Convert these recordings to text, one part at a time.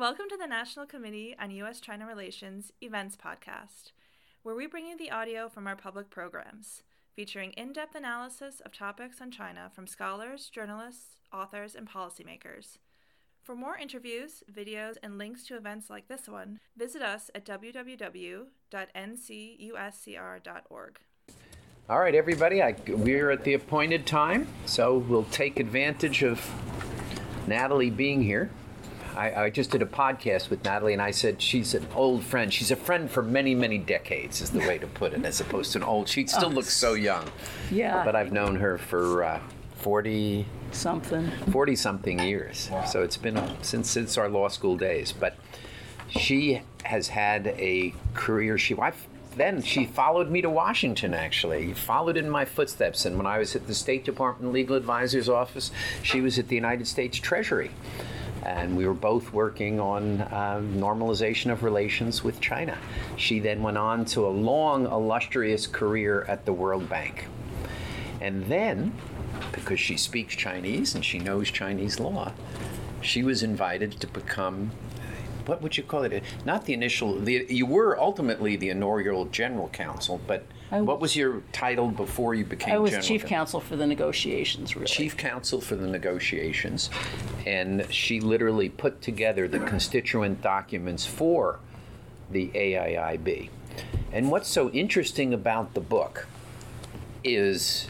Welcome to the National Committee on U.S. China Relations Events Podcast, where we bring you the audio from our public programs, featuring in depth analysis of topics on China from scholars, journalists, authors, and policymakers. For more interviews, videos, and links to events like this one, visit us at www.ncuscr.org. All right, everybody, I, we're at the appointed time, so we'll take advantage of Natalie being here. I, I, just did a podcast with Natalie, and I said she's an old friend. She's a friend for many, many decades, is the way to put it, as opposed to an old. She still oh, looks so young. Yeah. But I've known her for uh, 40 something 40 something years wow. so it's been since since our law school days but she has had a career she I, then she followed me to Washington actually followed in my footsteps and when I was at the State Department legal advisor's office she was at the United States Treasury and we were both working on uh, normalization of relations with China. She then went on to a long, illustrious career at the World Bank. And then, because she speaks Chinese and she knows Chinese law, she was invited to become what would you call it? Not the initial. The, you were ultimately the inaugural general counsel, but I, what was your title before you became? I was general chief counsel for the negotiations. Really. Chief counsel for the negotiations, and she literally put together the constituent documents for the AIIB. And what's so interesting about the book is,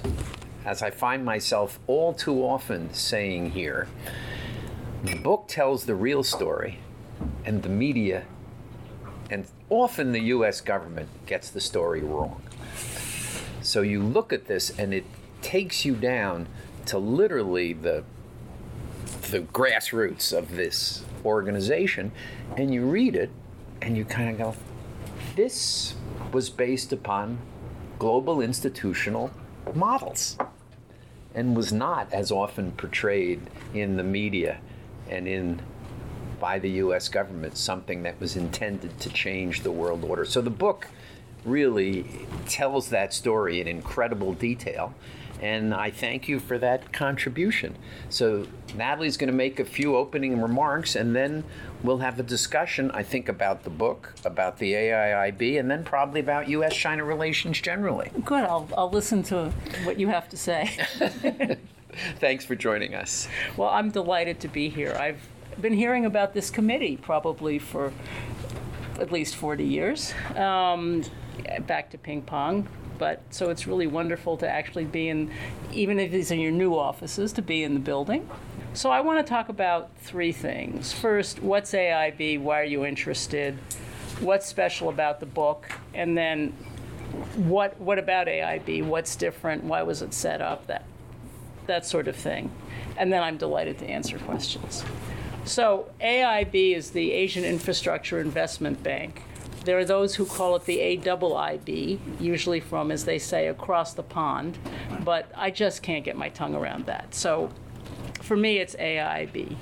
as I find myself all too often saying here, the book tells the real story and the media, and often the US government, gets the story wrong. So you look at this and it takes you down to literally the the grassroots of this organization and you read it and you kind of go this was based upon global institutional models and was not as often portrayed in the media and in by the US government something that was intended to change the world order. So the book really tells that story in incredible detail. And I thank you for that contribution. So, Natalie's going to make a few opening remarks, and then we'll have a discussion, I think, about the book, about the AIIB, and then probably about U.S. China relations generally. Good. I'll, I'll listen to what you have to say. Thanks for joining us. Well, I'm delighted to be here. I've been hearing about this committee probably for at least 40 years, um, back to ping pong. But so it's really wonderful to actually be in, even if these are your new offices, to be in the building. So I want to talk about three things. First, what's AIB? Why are you interested? What's special about the book? And then, what what about AIB? What's different? Why was it set up? That that sort of thing. And then I'm delighted to answer questions. So AIB is the Asian Infrastructure Investment Bank. There are those who call it the AIIB, usually from, as they say, across the pond, but I just can't get my tongue around that. So for me, it's AIB.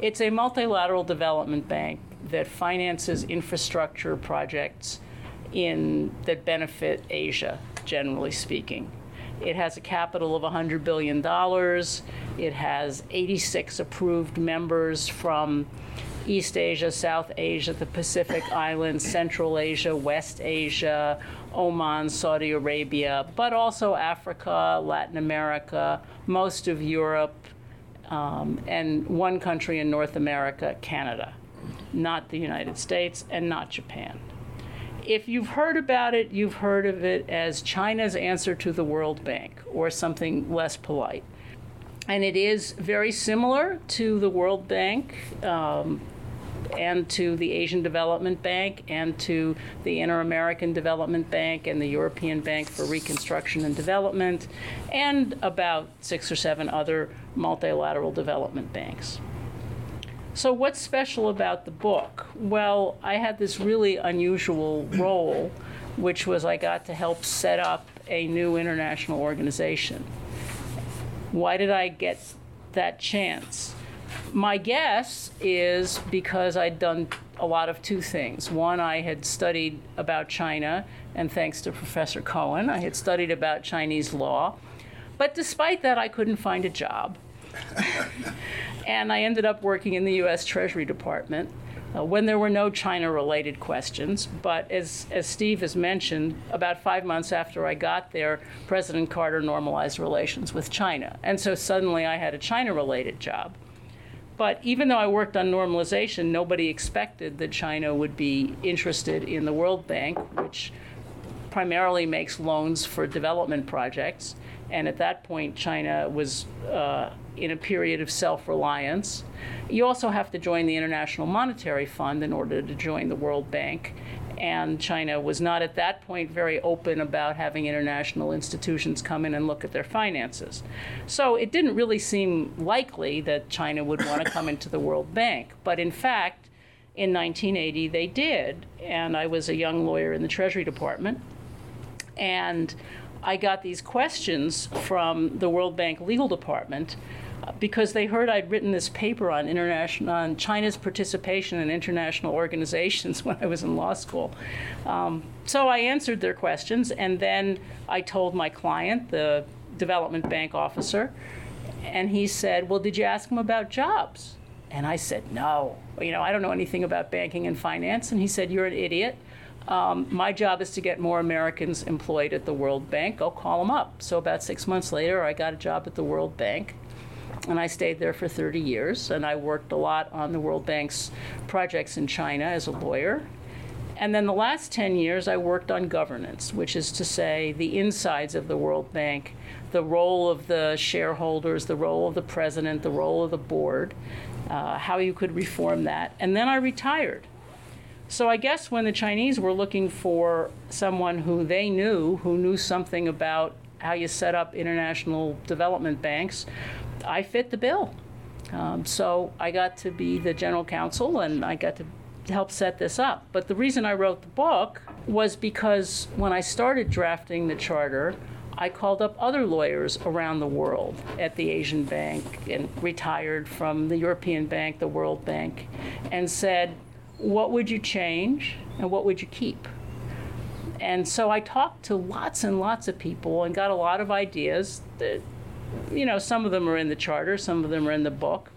It's a multilateral development bank that finances infrastructure projects in that benefit Asia, generally speaking. It has a capital of $100 billion. It has 86 approved members from East Asia, South Asia, the Pacific Islands, Central Asia, West Asia, Oman, Saudi Arabia, but also Africa, Latin America, most of Europe, um, and one country in North America, Canada, not the United States, and not Japan if you've heard about it, you've heard of it as China's answer to the World Bank or something less polite. And it is very similar to the World Bank um, and to the Asian Development Bank and to the Inter American Development Bank and the European Bank for Reconstruction and Development and about six or seven other multilateral development banks. So, what's special about the book? Well, I had this really unusual role, which was I got to help set up a new international organization. Why did I get that chance? My guess is because I'd done a lot of two things. One, I had studied about China, and thanks to Professor Cohen, I had studied about Chinese law. But despite that, I couldn't find a job. and I ended up working in the U.S. Treasury Department. uh, when there were no China related questions. But as, as Steve has mentioned, about five months after I got there, President Carter normalized relations with China. And so suddenly I had a China related job. But even though I worked on normalization, nobody expected that China would be interested in the World Bank, which primarily makes loans for development projects. And at that point, China was uh, in a period of self reliance. You also have to join the International Monetary Fund in order to join the World Bank. And China was not at that point very open about having international institutions come in and look at their finances. So it didn't really seem likely that China would want to come into the World Bank. But in fact, in 1980, they did. And I was a young lawyer in the Treasury Department. And I got these questions from the World Bank legal department because they heard I'd written this paper on international on China's participation in international organizations when I was in law school. Um, so I answered their questions, and then I told my client, the development bank officer, and he said, "Well, did you ask him about jobs?" And I said, "No. You know, I don't know anything about banking and finance." And he said, "You're an idiot." Um, my job is to get more Americans employed at the World Bank. Go call them up. So about six months later, I got a job at the World Bank and I stayed there for 30 years. And I worked a lot on the World Bank's projects in China as a lawyer. And then the last 10 years, I worked on governance, which is to say the insides of the World Bank, the role of the shareholders, the role of the president, the role of the board, uh, how you could reform that. And then I retired. So I guess when the Chinese were looking for someone who they knew, who knew something about how you set up international development banks, I fit the bill. Um, so I got to be the general counsel and I got to help set this up. But the reason I wrote the book was because when I started drafting the charter, I called up other lawyers around the world at the Asian Bank and retired from the European Bank, the World Bank, and said, What would you change and what would you keep? And so I talked to lots and lots of people and got a lot of ideas that you know, some of them are in the charter, some of them are in the book.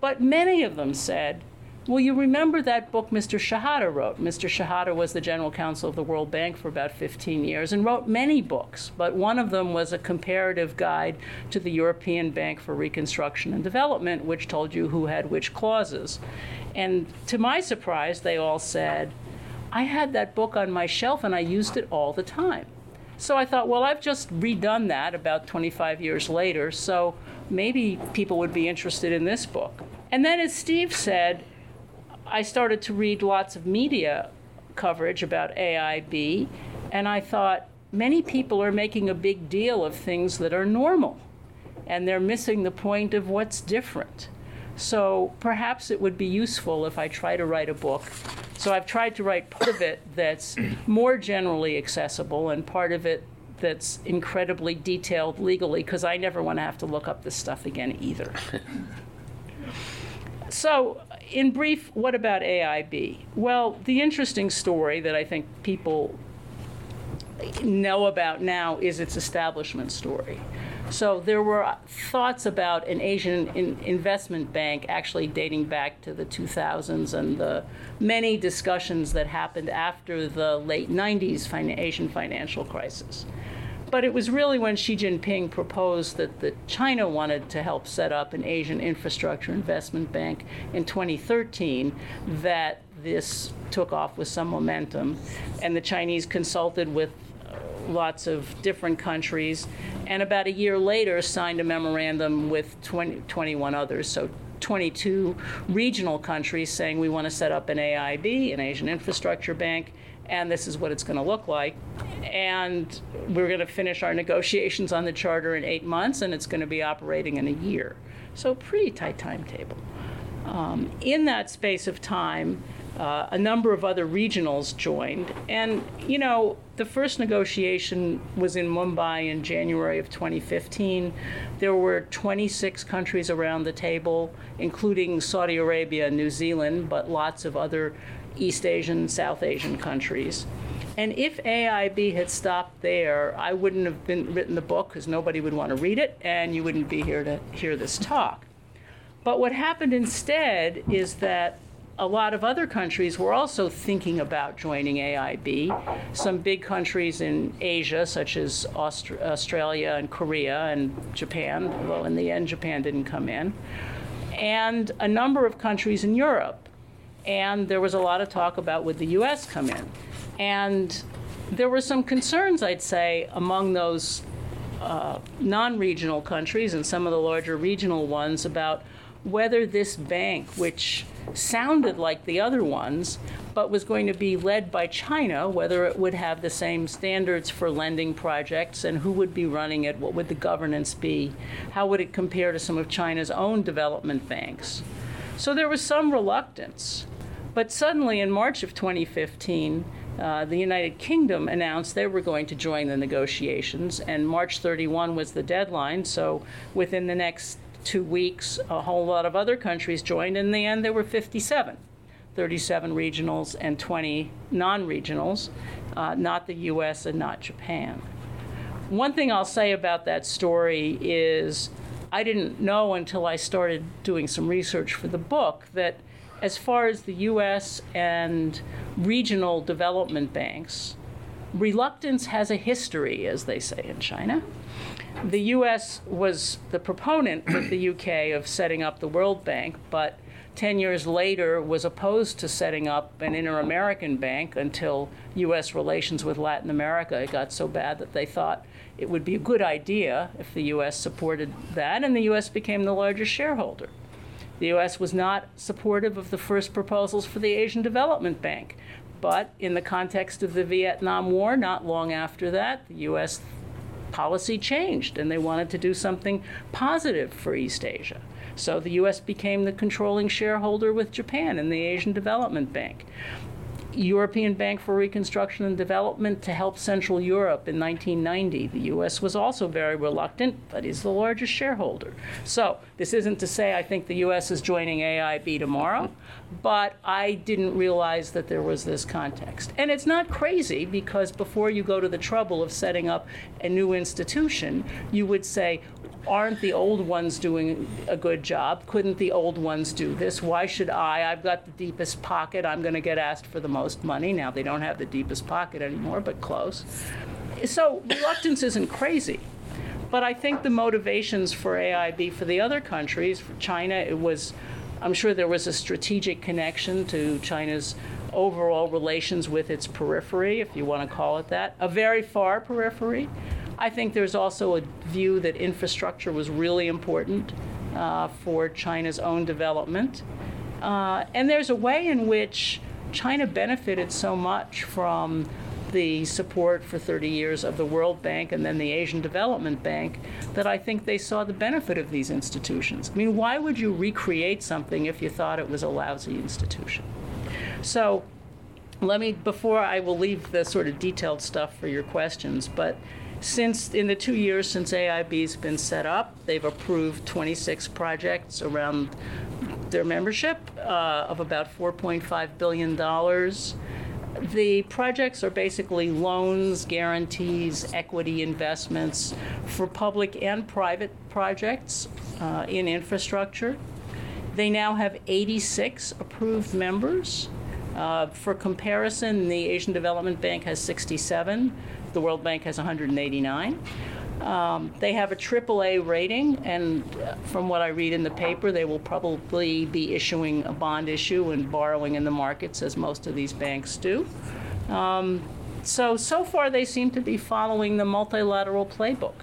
But many of them said, well, you remember that book Mr. Shihata wrote. Mr. Shihata was the general counsel of the World Bank for about 15 years and wrote many books, but one of them was a comparative guide to the European Bank for Reconstruction and Development, which told you who had which clauses. And to my surprise, they all said, I had that book on my shelf and I used it all the time. So I thought, well, I've just redone that about 25 years later, so maybe people would be interested in this book. And then, as Steve said, I started to read lots of media coverage about AIB, and I thought, many people are making a big deal of things that are normal, and they're missing the point of what's different. So perhaps it would be useful if I try to write a book. So I've tried to write part of it that's more generally accessible and part of it that's incredibly detailed legally because I never want to have to look up this stuff again either. so, in brief, what about AIB? Well, the interesting story that I think people know about now is its establishment story. So there were thoughts about an Asian in investment bank actually dating back to the 2000s and the many discussions that happened after the late 90s fin Asian financial crisis. But it was really when Xi Jinping proposed that, that China wanted to help set up an Asian infrastructure investment bank in 2013 that this took off with some momentum. And the Chinese consulted with uh, lots of different countries, and about a year later signed a memorandum with 20, 21 others. So 22 regional countries saying we want to set up an AIB, an Asian Infrastructure Bank, and this is what it's going to look like. And we're going to finish our negotiations on the charter in eight months, and it's going to be operating in a year. So, pretty tight timetable. Um, in that space of time, uh, a number of other regionals joined. And, you know, the first negotiation was in Mumbai in January of 2015. There were 26 countries around the table, including Saudi Arabia and New Zealand, but lots of other East Asian, South Asian countries. And if AIB had stopped there, I wouldn't have been written the book because nobody would want to read it, and you wouldn't be here to hear this talk. But what happened instead is that a lot of other countries were also thinking about joining AIB. Some big countries in Asia, such as Aust- Australia and Korea and Japan, although in the end Japan didn't come in, and a number of countries in Europe. And there was a lot of talk about would the US come in. And there were some concerns, I'd say, among those uh, non regional countries and some of the larger regional ones about whether this bank, which sounded like the other ones, but was going to be led by China, whether it would have the same standards for lending projects and who would be running it, what would the governance be, how would it compare to some of China's own development banks. So there was some reluctance. But suddenly in March of 2015, uh, the United Kingdom announced they were going to join the negotiations, and March 31 was the deadline. So within the next two weeks, a whole lot of other countries joined. In the end, there were 57, 37 regionals and 20 non regionals, uh, not the US and not Japan. One thing I'll say about that story is I didn't know until I started doing some research for the book that as far as the US and regional development banks, reluctance has a history, as they say in China the U.S. was the proponent with the UK of setting up the World Bank, but 10 years later was opposed to setting up an inter American bank until U.S. relations with Latin America got so bad that they thought it would be a good idea if the U.S. supported that, and the U.S. became the largest shareholder. The U.S. was not supportive of the first proposals for the Asian Development Bank, but in the context of the Vietnam War, not long after that, the U.S policy changed and they wanted to do something positive for East Asia. So the U.S. became the controlling shareholder with Japan in the Asian Development Bank. European Bank for Reconstruction and Development to help Central Europe in 1990. The U.S. was also very reluctant, but is the largest shareholder. So, this isn't to say I think the U.S. is joining AIB tomorrow, but I didn't realize that there was this context. And it's not crazy because before you go to the trouble of setting up a new institution, you would say, aren't the old ones doing a good job? Couldn't the old ones do this? Why should I? I've got the deepest pocket. I'm going to get asked for the most money. Now they don't have the deepest pocket anymore, but close. So reluctance isn't crazy. But I think the motivations for AIB for the other countries, for China, it was, I'm sure there was a strategic connection to China's overall relations with its periphery, if you want to call it that, a very far periphery. I think there's also a view that infrastructure was really important uh, for China's own development. Uh, and there's a way in which China benefited so much from the support for 30 years of the World Bank and then the Asian Development Bank that I think they saw the benefit of these institutions. I mean, why would you recreate something if you thought it was a lousy institution? So, let me, before I will leave the sort of detailed stuff for your questions, but since, in the two years since AIB's been set up, they've approved 26 projects around their membership uh, of about $4.5 billion. The projects are basically loans, guarantees, equity investments for public and private projects uh, in infrastructure. They now have 86 approved members. Uh, for comparison, the Asian Development Bank has 67. The World Bank has 189. Um, they have a AAA rating, and uh, from what I read in the paper, they will probably be issuing a bond issue and borrowing in the markets, as most of these banks do. Um, so, so far, they seem to be following the multilateral playbook,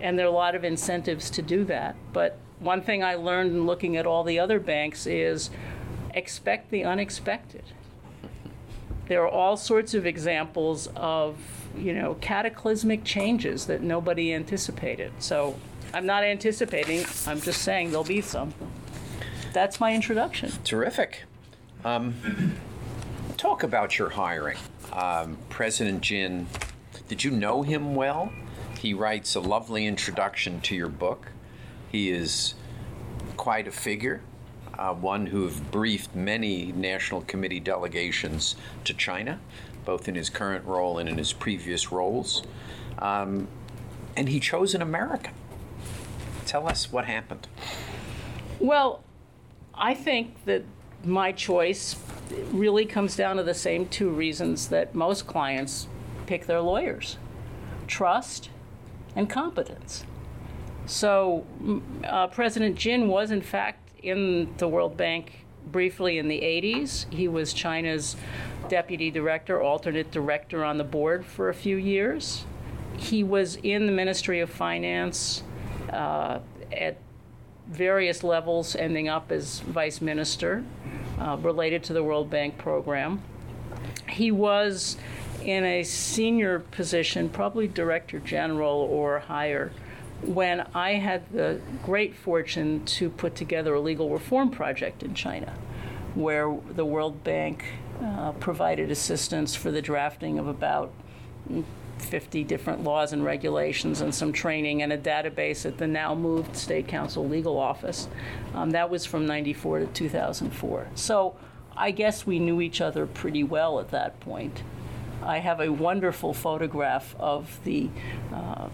and there are a lot of incentives to do that. But one thing I learned in looking at all the other banks is expect the unexpected. There are all sorts of examples of you know, cataclysmic changes that nobody anticipated. So I'm not anticipating, I'm just saying there'll be some. That's my introduction. Terrific. Um, talk about your hiring. Um, President Jin, did you know him well? He writes a lovely introduction to your book. He is quite a figure, uh, one who have briefed many National Committee delegations to China both in his current role and in his previous roles. Um, and he chose an American. Tell us what happened. Well, I think that my choice really comes down to the same two reasons that most clients pick their lawyers trust and competence. So, uh, President Jin was, in fact, in the World Bank briefly in the 80s. He was China's deputy director, alternate director on the board for a few years. He was in the Ministry of Finance uh, at various levels, ending up as vice minister uh, related to the World Bank program. He was in a senior position, probably director general or higher, when I had the great fortune to put together a legal reform project in China, where the World Bank uh, provided assistance for the drafting of about 50 different laws and regulations and some training and a database at the now moved State Council Legal Office. Um, that was from 94 to 2004. So I guess we knew each other pretty well at that point. I have a wonderful photograph of the uh,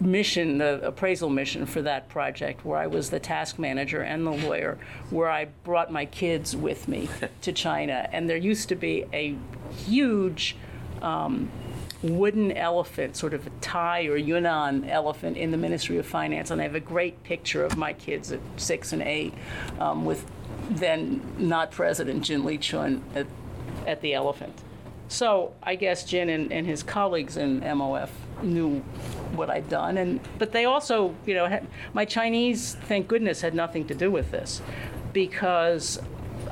mission, the appraisal mission for that project, where I was the task manager and the lawyer, where I brought my kids with me to China. And there used to be a huge um, wooden elephant, sort of a Thai or Yunnan elephant in the Ministry of Finance. And I have a great picture of my kids at six and eight um, with then not President Jin Liqun at, at the elephant. So I guess Jin and, and his colleagues in MOF knew what I'd done, and but they also, you know, had, my Chinese, thank goodness, had nothing to do with this, because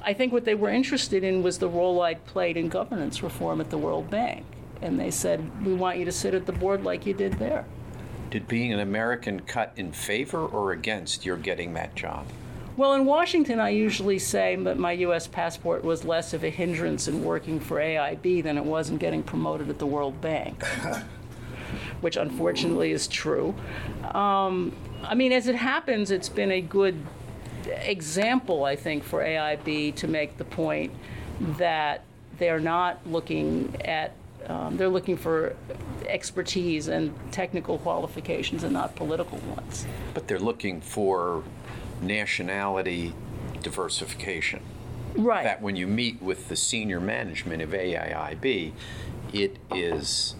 I think what they were interested in was the role I'd played in governance reform at the World Bank, and they said, we want you to sit at the board like you did there. Did being an American cut in favor or against your getting that job? Well, in Washington, I usually say that my U.S. passport was less of a hindrance in working for AIB than it was in getting promoted at the World Bank, which unfortunately is true. Um, I mean, as it happens, it's been a good example, I think, for AIB to make the point that they're not looking at um, they're looking for expertise and technical qualifications and not political ones. But they're looking for nationality diversification. Right. That when you meet with the senior management of AIIB, it is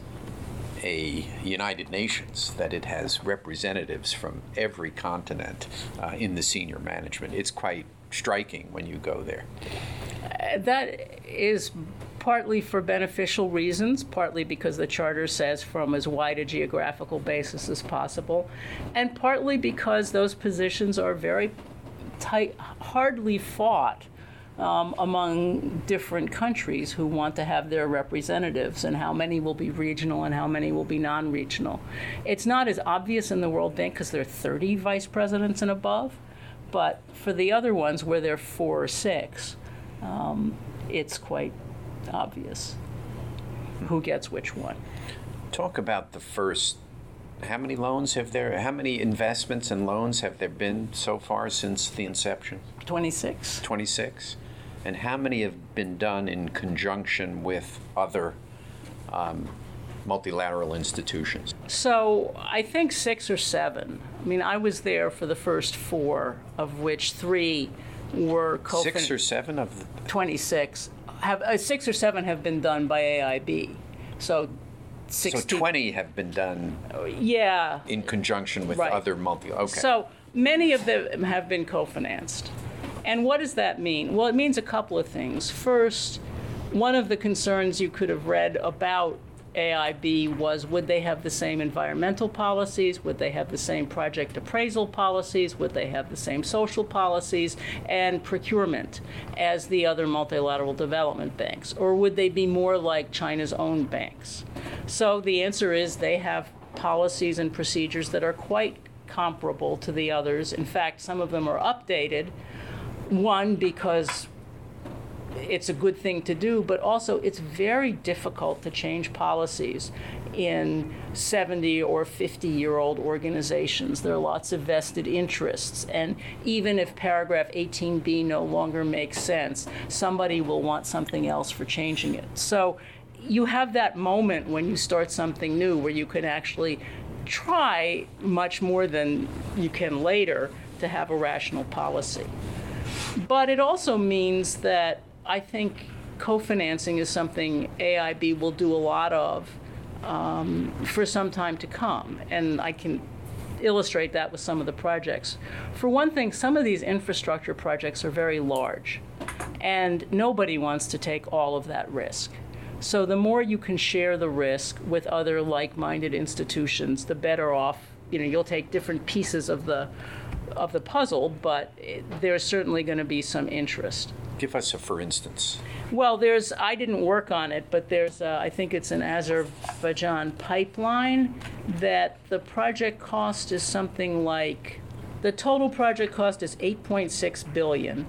a United Nations, that it has representatives from every continent uh, in the senior management. It's quite striking when you go there. Uh, that is partly for beneficial reasons, partly because the charter says from as wide a geographical basis as possible, and partly because those positions are very tight, hardly fought. Um, among different countries who want to have their representatives, and how many will be regional and how many will be non regional. It's not as obvious in the World Bank because there are 30 vice presidents and above, but for the other ones where there are four or six, um, it's quite obvious who gets which one. Talk about the first. How many loans have there? How many investments and loans have there been so far since the inception? 26. 26. And how many have been done in conjunction with other um, multilateral institutions? So I think six or seven. I mean, I was there for the first four, of which three were co Six or seven of the 26 have uh, six or seven have been done by AIB. So, 60, So 20 have been done Yeah. in conjunction with Right. other multi, okay. So many of them have been co-financed. And what does that mean? Well, it means a couple of things. First, one of the concerns you could have read about AIB was would they have the same environmental policies? Would they have the same project appraisal policies? Would they have the same social policies and procurement as the other multilateral development banks? Or would they be more like China's own banks? So the answer is they have policies and procedures that are quite comparable to the others. In fact, some of them are updated. One, because it's a good thing to do, but also it's very difficult to change policies in 70 or 50 year old organizations. There are lots of vested interests. And even if paragraph 18b no longer makes sense, somebody will want something else for changing it. So you have that moment when you start something new where you can actually try much more than you can later to have a rational policy. But it also means that I think co-financing is something AIB will do a lot of um, for some time to come. And I can illustrate that with some of the projects. For one thing, some of these infrastructure projects are very large, and nobody wants to take all of that risk. So the more you can share the risk with other like-minded institutions, the better off. You know, you'll take different pieces of the of the puzzle, but it, there's certainly going to be some interest. Give us a for instance. Well, there's, I didn't work on it, but there's, uh, I think it's an Azerbaijan pipeline that the project cost is something like, the total project cost is 8.6 billion.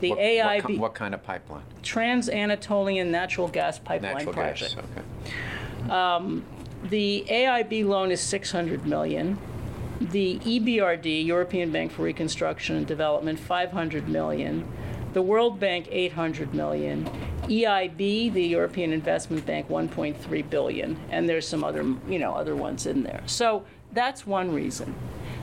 The What- AIB. What, what kind of pipeline? Trans-Anatolian Natural Gas Pipeline Natural Project. gas. Okay. The AIB loan is 600 million. The EBRD, European Bank for Reconstruction and Development, 500 million. The World Bank, 800 million. EIB, the European Investment Bank, 1.3 billion. And there's some other, you know, other ones in there. So that's one reason.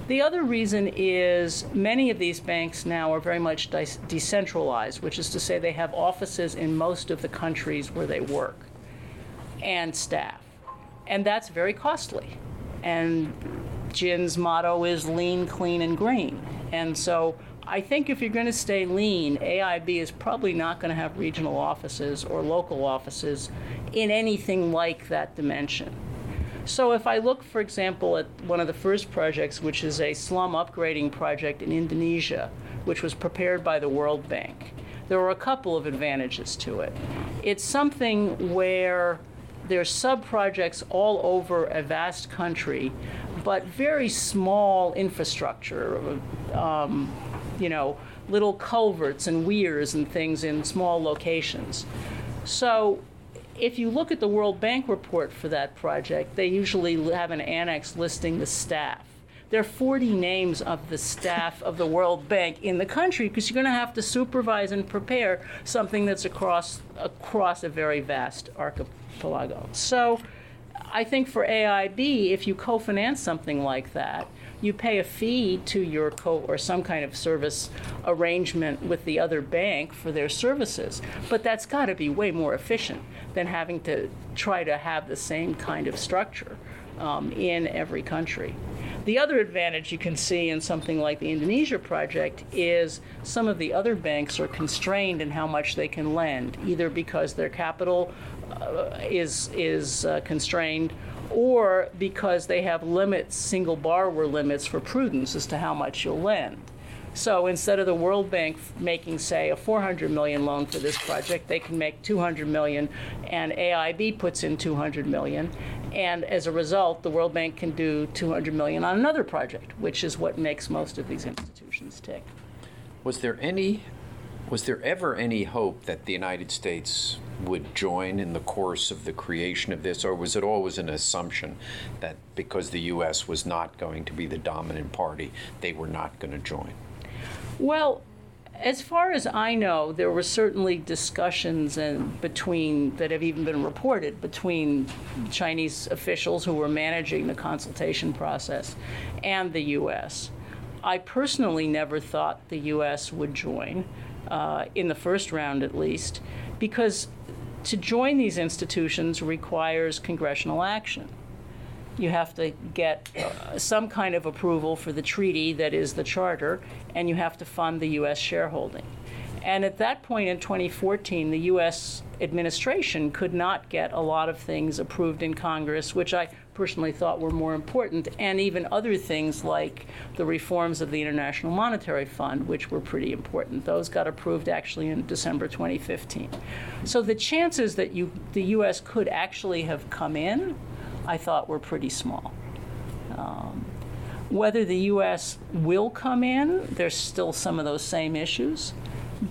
The other reason is many of these banks now are very much de- decentralized, which is to say they have offices in most of the countries where they work and staff. And that's very costly. And Jin's motto is lean, clean, and green. And so I think if you're going to stay lean, AIB is probably not going to have regional offices or local offices in anything like that dimension. So if I look, for example, at one of the first projects, which is a slum upgrading project in Indonesia, which was prepared by the World Bank, there were a couple of advantages to it. It's something where there's sub-projects all over a vast country, but very small infrastructure, um, you know, little culverts and weirs and things in small locations. So if you look at the World Bank report for that project, they usually have an annex listing the staff. There are 40 names of the staff of the World Bank in the country because you're going to have to supervise and prepare something that's across across a very vast archipelago. So I think for AIB, if you co-finance something like that, you pay a fee to your co or some kind of service arrangement with the other bank for their services. But that's got to be way more efficient than having to try to have the same kind of structure um, in every country. The other advantage you can see in something like the Indonesia project is some of the other banks are constrained in how much they can lend, either because their capital uh, is is uh, constrained or because they have limits, single borrower limits for prudence as to how much you'll lend. So instead of the World Bank making, say, a 400 million loan for this project, they can make 200 million, and AIB puts in 200 million, and as a result, the World Bank can do 200 million on another project, which is what makes most of these institutions tick. Was there any, was there ever any hope that the United States would join in the course of the creation of this, or was it always an assumption that because the U.S. was not going to be the dominant party, they were not going to join? Well, as far as I know, there were certainly discussions between that have even been reported between Chinese officials who were managing the consultation process and the U.S. I personally never thought the U.S. would join, uh, in the first round at least, because to join these institutions requires congressional action you have to get uh, some kind of approval for the treaty that is the charter, and you have to fund the U.S. shareholding. And at that point in 2014, the U.S. administration could not get a lot of things approved in Congress, which I personally thought were more important, and even other things like the reforms of the International Monetary Fund, which were pretty important. Those got approved actually in December 2015. So the chances that you, the U.S. could actually have come in I thought were pretty small. Um, whether the U.S. will come in, there's still some of those same issues.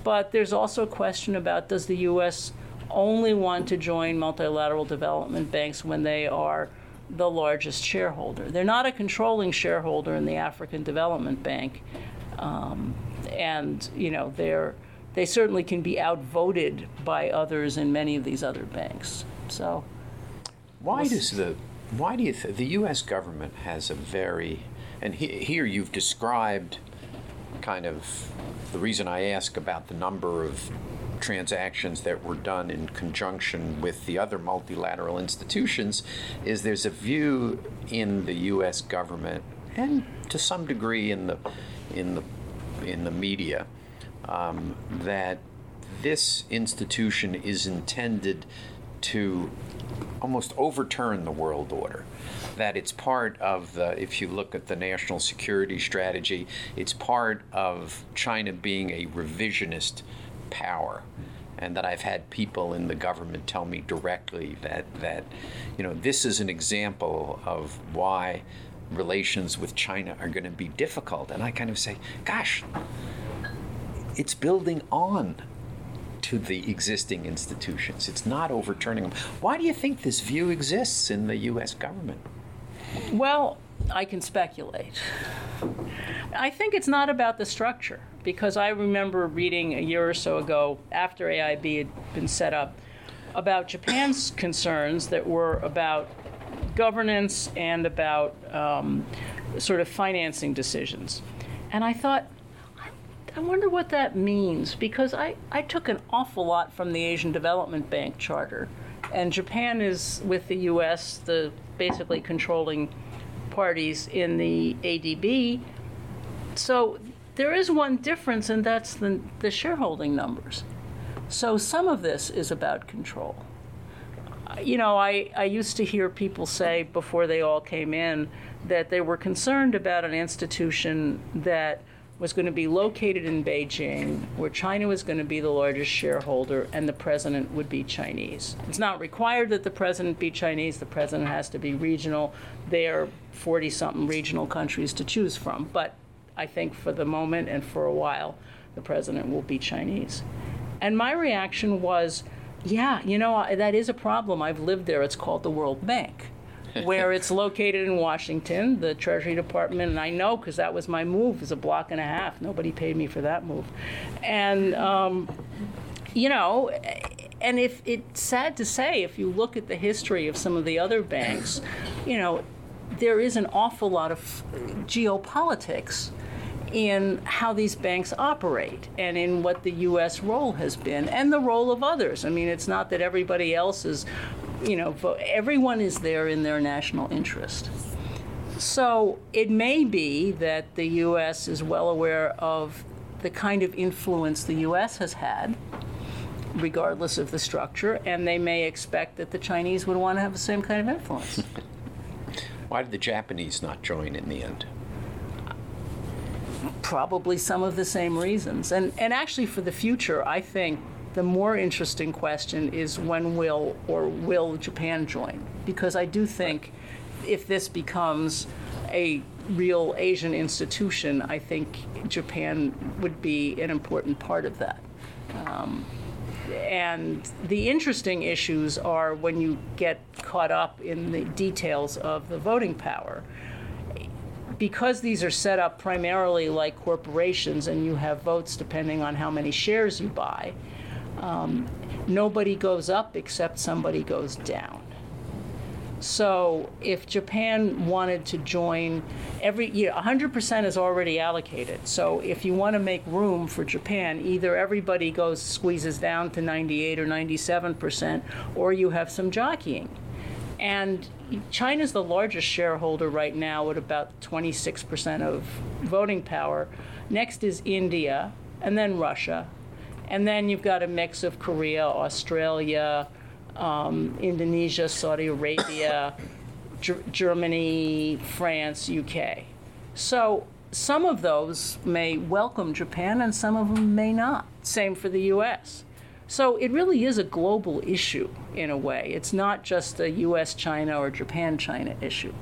But there's also a question about does the U.S. only want to join multilateral development banks when they are the largest shareholder? They're not a controlling shareholder in the African Development Bank. Um, and, you know, they're, they certainly can be outvoted by others in many of these other banks. So. Why does the why do you th- the U.S. government has a very and he, here you've described kind of the reason I ask about the number of transactions that were done in conjunction with the other multilateral institutions is there's a view in the U.S. government and to some degree in the in the in the media um, that this institution is intended to almost overturn the world order. That it's part of the, if you look at the national security strategy, it's part of China being a revisionist power. And that I've had people in the government tell me directly that, that you know, this is an example of why relations with China are going to be difficult. And I kind of say, gosh, it's building on to the existing institutions. It's not overturning them. Why do you think this view exists in the U.S. government? Well, I can speculate. I think it's not about the structure because I remember reading a year or so ago after AIB had been set up about Japan's concerns that were about governance and about um, sort of financing decisions. And I thought, I wonder what that means because I, I took an awful lot from the Asian Development Bank charter. And Japan is, with the US, the basically controlling parties in the ADB. So there is one difference, and that's the, the shareholding numbers. So some of this is about control. You know, I, I used to hear people say before they all came in that they were concerned about an institution that was going to be located in Beijing, where China was going to be the largest shareholder and the president would be Chinese. It's not required that the president be Chinese, the president has to be regional. There are 40 something regional countries to choose from, but I think for the moment and for a while, the president will be Chinese. And my reaction was, yeah, you know, that is a problem. I've lived there. It's called the World Bank where it's located in Washington, the Treasury Department, and I know because that was my move, is a block and a half. Nobody paid me for that move, and um, you know, and if it's sad to say, if you look at the history of some of the other banks, you know, there is an awful lot of geopolitics in how these banks operate and in what the U.S. role has been and the role of others. I mean, it's not that everybody else is you know, everyone is there in their national interest. So it may be that the U.S. is well aware of the kind of influence the U.S. has had, regardless of the structure, and they may expect that the Chinese would want to have the same kind of influence. Why did the Japanese not join in the end? Probably some of the same reasons. And, and actually, for the future, I think the more interesting question is when will or will Japan join? Because I do think if this becomes a real Asian institution, I think Japan would be an important part of that. Um, and the interesting issues are when you get caught up in the details of the voting power. Because these are set up primarily like corporations and you have votes depending on how many shares you buy, um, nobody goes up except somebody goes down. So if Japan wanted to join, every you know, 100% is already allocated. So if you want to make room for Japan, either everybody goes squeezes down to 98 or 97%, or you have some jockeying. And China's the largest shareholder right now at about 26% of voting power. Next is India, and then Russia, and then you've got a mix of Korea, Australia, um, Indonesia, Saudi Arabia, G- Germany, France, UK. So some of those may welcome Japan and some of them may not. Same for the US. So it really is a global issue in a way. It's not just a US China or Japan China issue.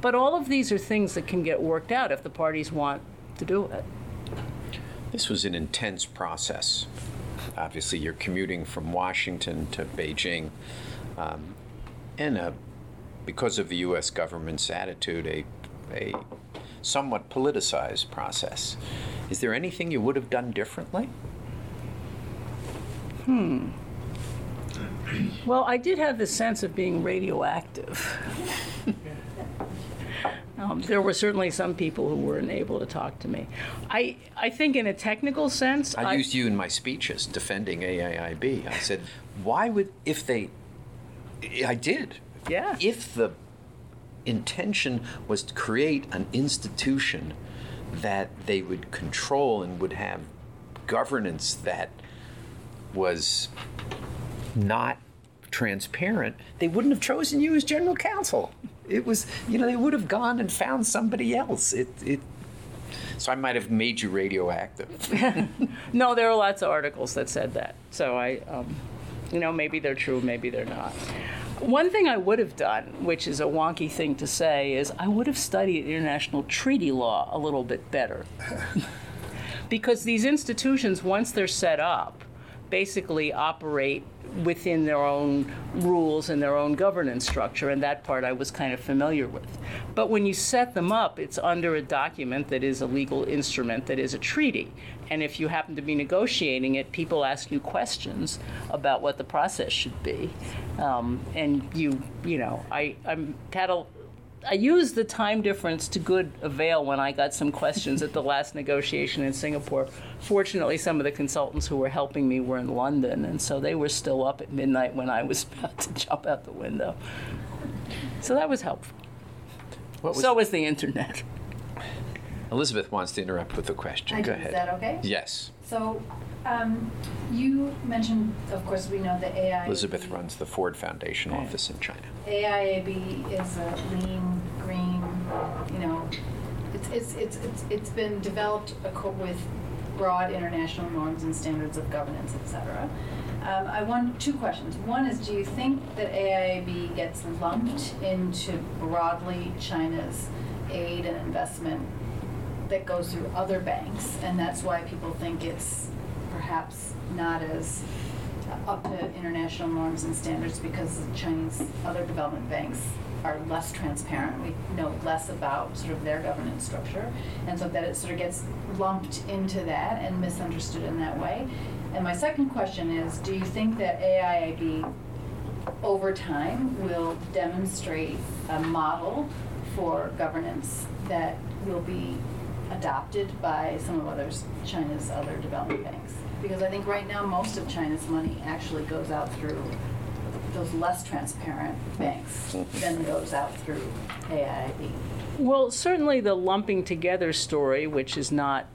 But all of these are things that can get worked out if the parties want to do it. This was an intense process obviously you're commuting from Washington to Beijing, um, and a, because of the U.S. government's attitude, a, a somewhat politicized process. Is there anything you would have done differently? Hmm. Well, I did have the sense of being radioactive. Um, there were certainly some people who weren't able to talk to me. I, I think, in a technical sense, I, used you in my speeches defending AIIB. I said, why would, if they, I did. Yeah. If the intention was to create an institution that they would control and would have governance that was not transparent, they wouldn't have chosen you as general counsel. It was, you know, they would have gone and found somebody else. It, it, so I might have made you radioactive. no, there are lots of articles that said that. So I, um, you know, maybe they're true, maybe they're not. One thing I would have done, which is a wonky thing to say, is I would have studied international treaty law a little bit better. because these institutions, once they're set up, basically operate within their own rules and their own governance structure, and that part I was kind of familiar with. But when you set them up, it's under a document that is a legal instrument, that is a treaty. And if you happen to be negotiating it, people ask you questions about what the process should be. Um, and you, you know, I, I'm had a, I used the time difference to good avail when I got some questions at the last negotiation in Singapore. Fortunately, some of the consultants who were helping me were in London, and so they were still up at midnight when I was about to jump out the window. So that was helpful. Was so was the internet. Elizabeth wants to interrupt with a question. I Go do. ahead. Is that okay? Yes. So, um, you mentioned, of course, we know that AI. Elizabeth runs the Ford Foundation office in China. AIAB is a lean, green, you know, it's, it's, it's, it's, it's been developed with broad international norms and standards of governance, et cetera. Um, I want two questions. One is, do you think that AIAB gets lumped into broadly China's aid and investment that goes through other banks, and that's why people think it's perhaps not as up to international norms and standards because Chinese other development banks are less transparent. We know less about sort of their governance structure, and so that it sort of gets lumped into that and misunderstood in that way. And my second question is, do you think that AIIB over time will demonstrate a model for governance that will be adopted by some of others, China's other development banks? Because I think right now, most of China's money actually goes out through those less transparent banks than goes out through AIIB. Well, certainly the lumping together story, which is not,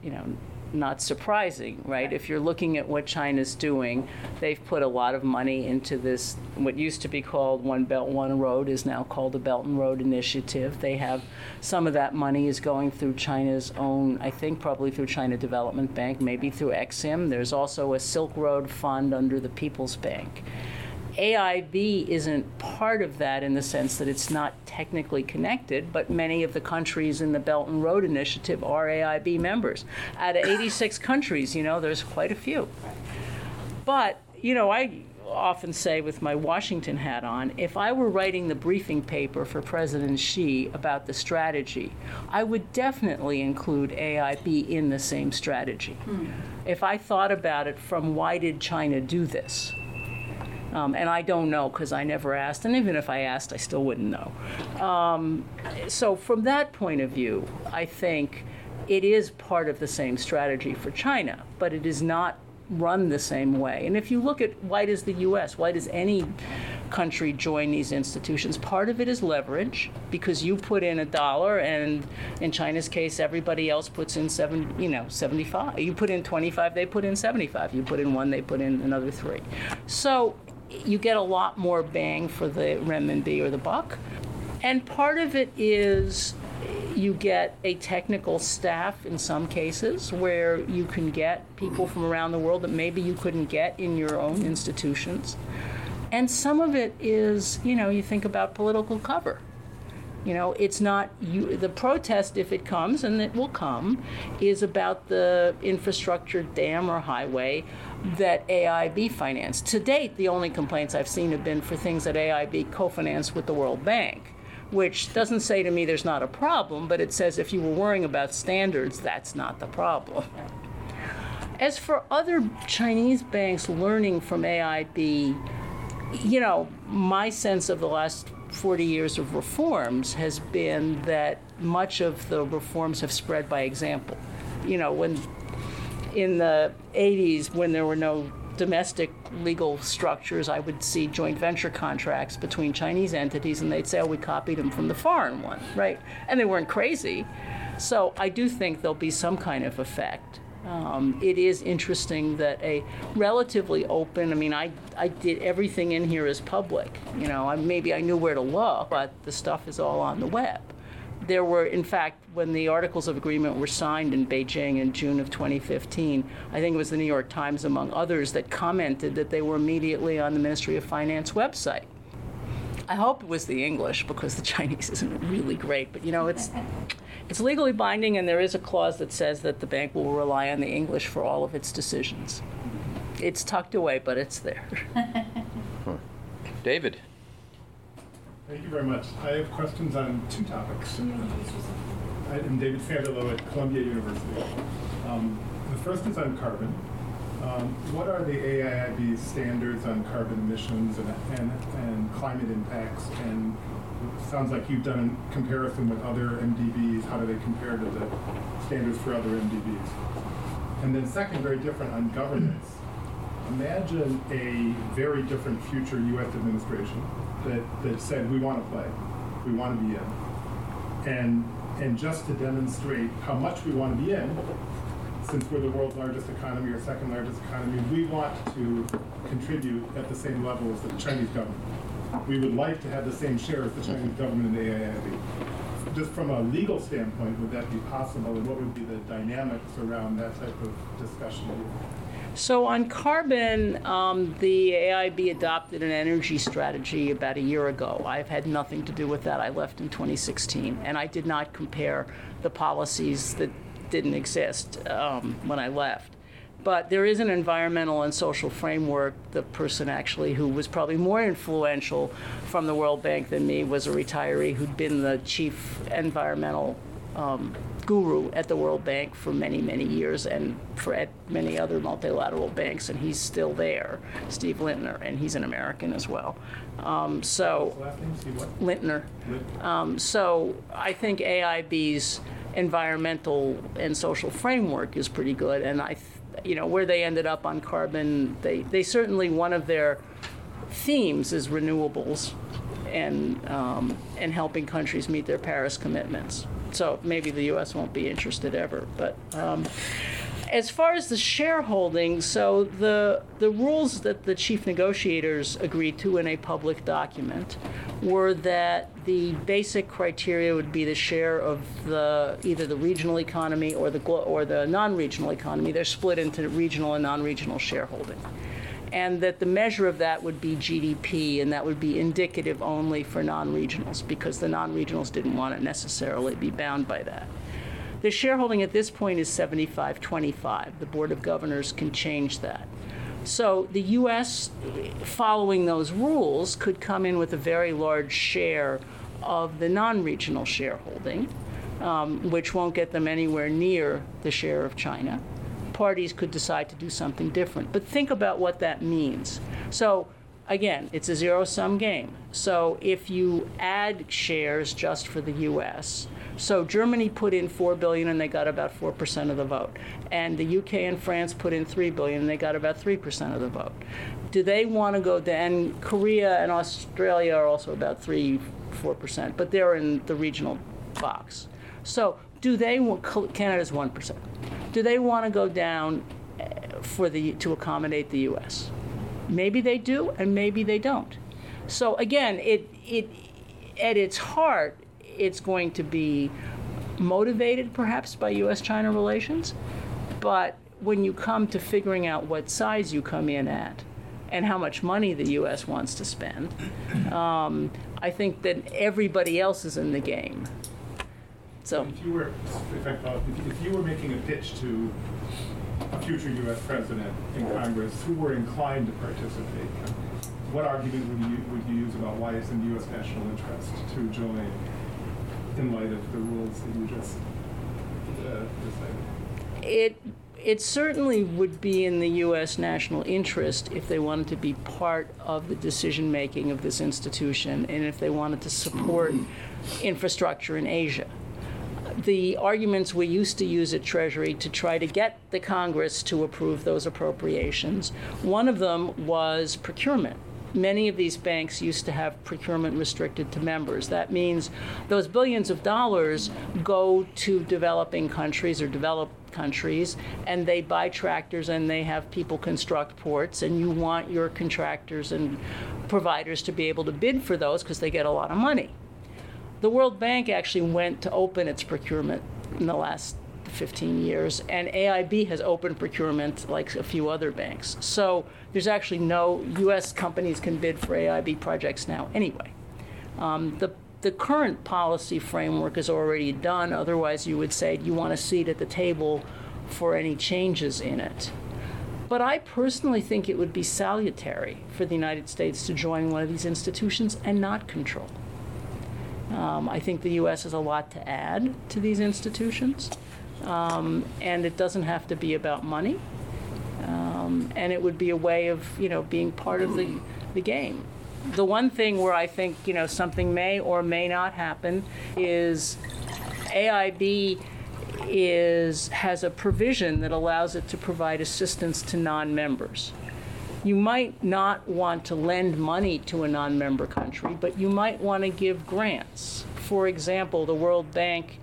you know, not surprising, right? If you're looking at what China's doing, they've put a lot of money into this, what used to be called One Belt, One Road is now called the Belt and Road Initiative. They have, some of that money is going through China's own, I think probably through China Development Bank, maybe through Exim. There's also a Silk Road Fund under the People's Bank. AIB isn't part of that in the sense that it's not technically connected, but many of the countries in the Belt and Road Initiative are AIB members. Out of 86 countries, you know, there's quite a few. But, you know, I often say with my Washington hat on, if I were writing the briefing paper for President Xi about the strategy, I would definitely include AIB in the same strategy. Hmm. If I thought about it from why did China do this? Um, and I don't know because I never asked, and even if I asked, I still wouldn't know. Um, so, from that point of view, I think it is part of the same strategy for China, but it is not run the same way. And if you look at why does the U.S., why does any country join these institutions? Part of it is leverage because you put in a dollar, and in China's case, everybody else puts in seven, you know, 75. You put in 25, they put in 75. You put in one, they put in another three. So you get a lot more bang for the renminbi or the buck. And part of it is you get a technical staff in some cases where you can get people from around the world that maybe you couldn't get in your own institutions. And some of it is, you know, you think about political cover. You know, it's not you. The protest, if it comes, and it will come, is about the infrastructure, dam or highway, that AIB financed. To date, the only complaints I've seen have been for things that AIB co-financed with the World Bank, which doesn't say to me there's not a problem, but it says if you were worrying about standards, that's not the problem. As for other Chinese banks learning from AIB, you know, my sense of the last 40 years of reforms has been that much of the reforms have spread by example. You know, when in the 80s, when there were no domestic legal structures, I would see joint venture contracts between Chinese entities, and they'd say, oh, we copied them from the foreign one, right? And they weren't crazy. So I do think there'll be some kind of effect. Um, it is interesting that a relatively open, I mean, I, I did everything in here is public. You know, I, maybe I knew where to look, but the stuff is all on the web. There were, in fact, when the Articles of Agreement were signed in Beijing in June of 2015, I think it was the New York Times, among others, that commented that they were immediately on the Ministry of Finance website. I hope it was the English because the Chinese isn't really great, but you know, it's it's legally binding, and there is a clause that says that the bank will rely on the English for all of its decisions. It's tucked away, but it's there. David. Thank you very much. I have questions on two topics. I am David Sandalow at Columbia University. Um, the first is on carbon. Um, what are the AIIB standards on carbon emissions and, and, and climate impacts? And sounds like you've done a comparison with other MDBs. How do they compare to the standards for other MDBs? And then second, very different on governance. Imagine a very different future U.S. administration that, that said, we want to play, we want to be in. And, and just to demonstrate how much we want to be in, since we're the world's largest economy or second largest economy, we want to contribute at the same level as the Chinese government. We would like to have the same share as the Chinese government in the AIIB. Just from a legal standpoint, would that be possible, and what would be the dynamics around that type of discussion? So on carbon, um, the AIB adopted an energy strategy about a year ago. I've had nothing to do with that. I left in 2016, and I did not compare the policies that didn't exist um, when I left. But there is an environmental and social framework. The person actually who was probably more influential from the World Bank than me was a retiree who'd been the chief environmental um, guru at the World Bank for many, many years and for at many other multilateral banks, and he's still there, Steve Lintner, and he's an American as well. Um, so, Last name, Steve what? Lintner. Um, so I think AIB's environmental and social framework is pretty good, and I, you know, where they ended up on carbon, they, they certainly, one of their themes is renewables and, um, and helping countries meet their Paris commitments. So maybe the U.S. won't be interested ever, but um, as far as the shareholding, so the the rules that the chief negotiators agreed to in a public document were that the basic criteria would be the share of the either the regional economy or the or the non-regional economy. They're split into regional and non-regional shareholding. And that the measure of that would be GDP, and that would be indicative only for non regionals because the non regionals didn't want to necessarily be bound by that. The shareholding at this point is 75 25. The Board of Governors can change that. So the U.S., following those rules, could come in with a very large share of the non regional shareholding, um, which won't get them anywhere near the share of China. Parties could decide to do something different. But think about what that means. So again, it's a zero sum game. So if you add shares just for the US, so Germany put in 4 billion and they got about 4% of the vote. And the UK and France put in 3 billion and they got about 3% of the vote. Do they want to go down? Korea and Australia are also about 3 4%, but they're in the regional box. So do they want Canada's 1%. Do they want to go down eh, for the to accommodate the US? Maybe they do and maybe they don't. So again, it it at its heart it's going to be motivated perhaps by US China relations, but when you come to figuring out what size you come in at and how much money the U.S. wants to spend, um, I think that everybody else is in the game. So, If you were, if I if you- were making a pitch to future US president in Congress who were inclined to participate, what argument would you, would you use about why it's in the US national interest to join in light of the rules that you just uh, decided? it it certainly would be in the U.S. national interest if they wanted to be part of the decision making of this institution and if they wanted to support infrastructure in Asia. The arguments we used to use at Treasury to try to get the Congress to approve those appropriations, one of them was procurement many of these banks used to have procurement restricted to members. That means those billions of dollars go to developing countries or developed countries and they buy tractors and they have people construct ports and you want your contractors and providers to be able to bid for those because they get a lot of money. The World Bank actually went to open its procurement in the last 15 years, and AIB has opened procurement like a few other banks. So there's actually no U.S. companies can bid for AIB projects now anyway. Um, the the current policy framework is already done. Otherwise, you would say you want a seat at the table for any changes in it. But I personally think it would be salutary for the United States to join one of these institutions and not control. Um, I think the U.S. has a lot to add to these institutions. Um, and it doesn't have to be about money. Um, and it would be a way of, you know, being part of the, the game. The one thing where I think, you know, something may or may not happen is AIB is has a provision that allows it to provide assistance to non-members. You might not want to lend money to a non-member country, but you might want to give grants. For example, the World Bank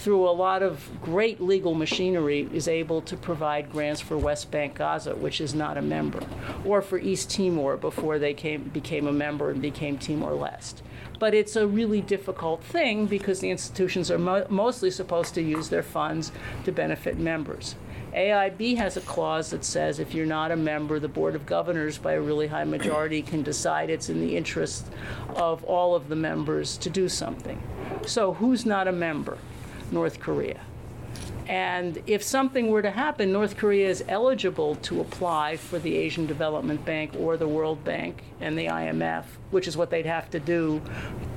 through a lot of great legal machinery, is able to provide grants for West Bank Gaza, which is not a member, or for East Timor before they came, became a member and became Timor Leste. But it's a really difficult thing because the institutions are mo- mostly supposed to use their funds to benefit members. AIB has a clause that says if you're not a member, the Board of Governors, by a really high majority, can decide it's in the interest of all of the members to do something. So, who's not a member? North Korea. And if something were to happen, North Korea is eligible to apply for the Asian Development Bank or the World Bank and the IMF, which is what they'd have to do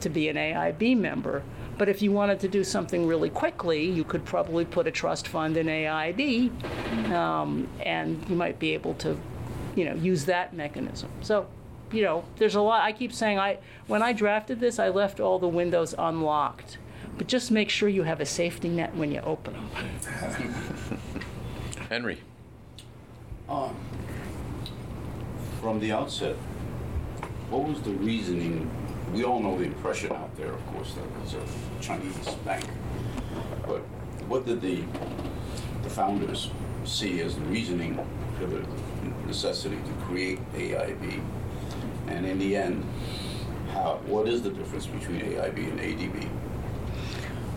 to be an AIB member. But if you wanted to do something really quickly, you could probably put a trust fund in AID, um, and you might be able to, you know, use that mechanism. So, you know, there's a lot. I keep saying I when I drafted this, I left all the windows unlocked but just make sure you have a safety net when you open them. Henry. Um, from the outset, what was the reasoning? We all know the impression out there, of course, that it's a Chinese bank. But what did the, the founders see as the reasoning for the necessity to create AIB? And in the end, how, what is the difference between AIB and ADB?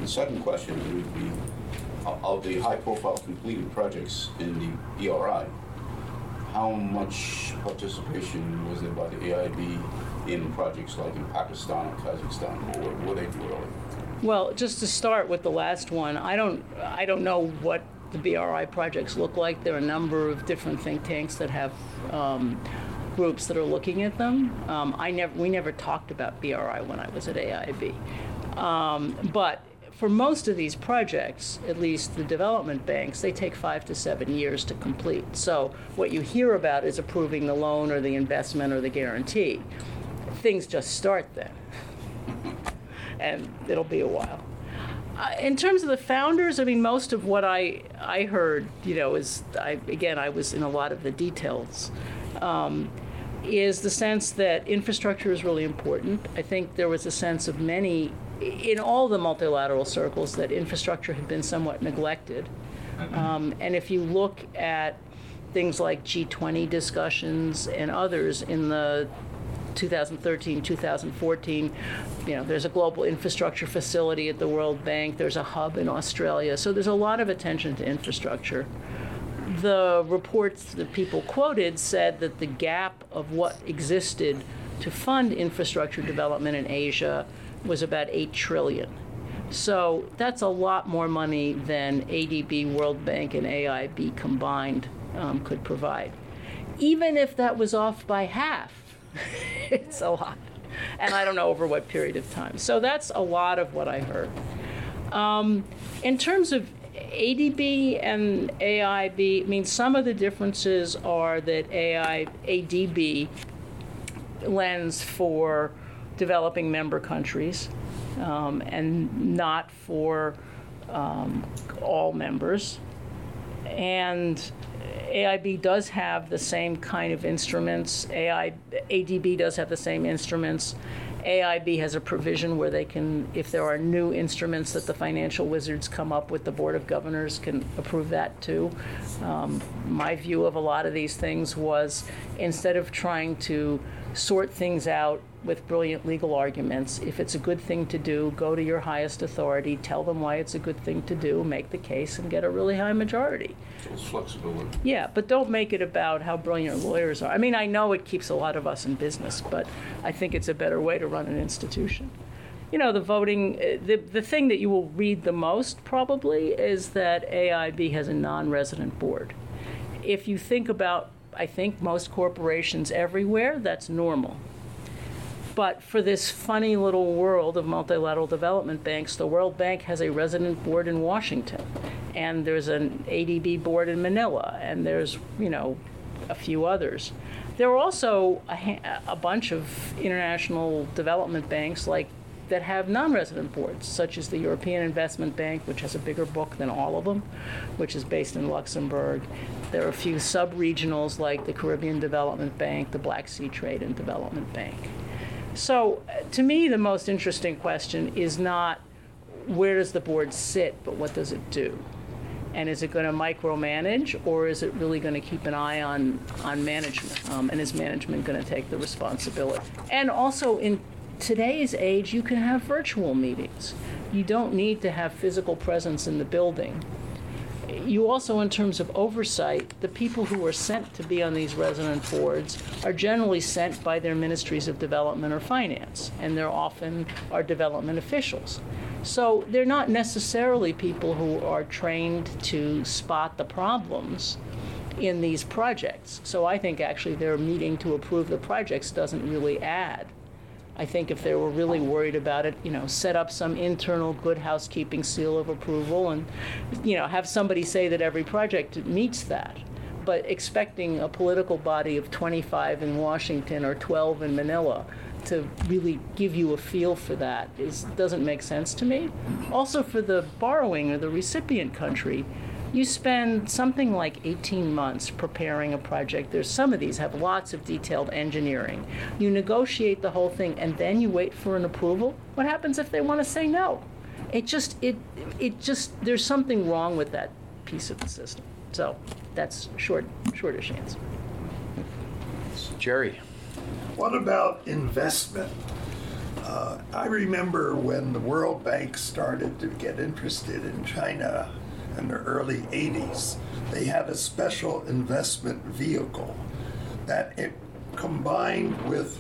The second question would be, of the high-profile completed projects in the BRI, how much participation was there by the AIB in projects like in Pakistan or Kazakhstan, or were they do Well, just to start with the last one, I don't, I don't know what the BRI projects look like. There are a number of different think tanks that have um, groups that are looking at them. Um, I never, we never talked about BRI when I was at AIB. Um, but for most of these projects, at least the development banks, they take five to seven years to complete. So what you hear about is approving the loan or the investment or the guarantee. Things just start then, and it'll be a while. Uh, in terms of the founders, I mean, most of what I I heard, you know, is I again I was in a lot of the details. Um, is the sense that infrastructure is really important. I think there was a sense of many in all the multilateral circles that infrastructure had been somewhat neglected. Um, and if you look at things like G20 discussions and others in the 2013, 2014, you know, there's a global infrastructure facility at the World Bank, there's a hub in Australia. So there's a lot of attention to infrastructure. The reports that people quoted said that the gap of what existed to fund infrastructure development in Asia was about 8 trillion. So that's a lot more money than ADB, World Bank, and AIB combined um, could provide. Even if that was off by half, it's a lot. And I don't know over what period of time. So that's a lot of what I heard. Um, in terms of ADB and AIB, I mean, some of the differences are that AI, ADB lends for developing member countries um, and not for um, all members. And AIB does have the same kind of instruments. AI, ADB does have the same instruments. AIB has a provision where they can, if there are new instruments that the financial wizards come up with, the Board of Governors can approve that too. Um, my view of a lot of these things was instead of trying to sort things out with brilliant legal arguments. If it's a good thing to do, go to your highest authority, tell them why it's a good thing to do, make the case, and get a really high majority. So it's flexibility. Yeah, but don't make it about how brilliant lawyers are. I mean, I know it keeps a lot of us in business, but I think it's a better way to run an institution. You know, the voting, uh, the, the thing that you will read the most probably is that AIB has a non resident board. If you think about, I think most corporations everywhere, that's normal. But for this funny little world of multilateral development banks, the World Bank has a resident board in Washington, and there's an ADB board in Manila, and there's, you know, a few others. There are also a, a bunch of international development banks like that have non-resident boards, such as the European Investment Bank, which has a bigger book than all of them, which is based in Luxembourg. There are a few sub-regionals like the Caribbean Development Bank, the Black Sea Trade and Development Bank. So, uh, to me, the most interesting question is not where does the board sit, but what does it do? And is it going to micromanage, or is it really going to keep an eye on on management? Um, and is management going to take the responsibility? And also, in today's age, you can have virtual meetings. You don't need to have physical presence in the building you also, in terms of oversight, the people who are sent to be on these resident boards are generally sent by their ministries of development or finance, and they're often our development officials. So they're not necessarily people who are trained to spot the problems in these projects. So I think actually their meeting to approve the projects doesn't really add I think if they were really worried about it, you know, set up some internal good housekeeping seal of approval and, you know, have somebody say that every project meets that. But expecting a political body of 25 in Washington or 12 in Manila to really give you a feel for that is doesn't make sense to me. Also for the borrowing or the recipient country, you spend something like 18 months preparing a project. There's some of these have lots of detailed engineering. You negotiate the whole thing and then you wait for an approval. What happens if they want to say no? It just it it just there's something wrong with that piece of the system. So that's short shortish answer. Jerry. What about investment? Uh, I remember when the World Bank started to get interested in China in the early 80s, they had a special investment vehicle that it combined with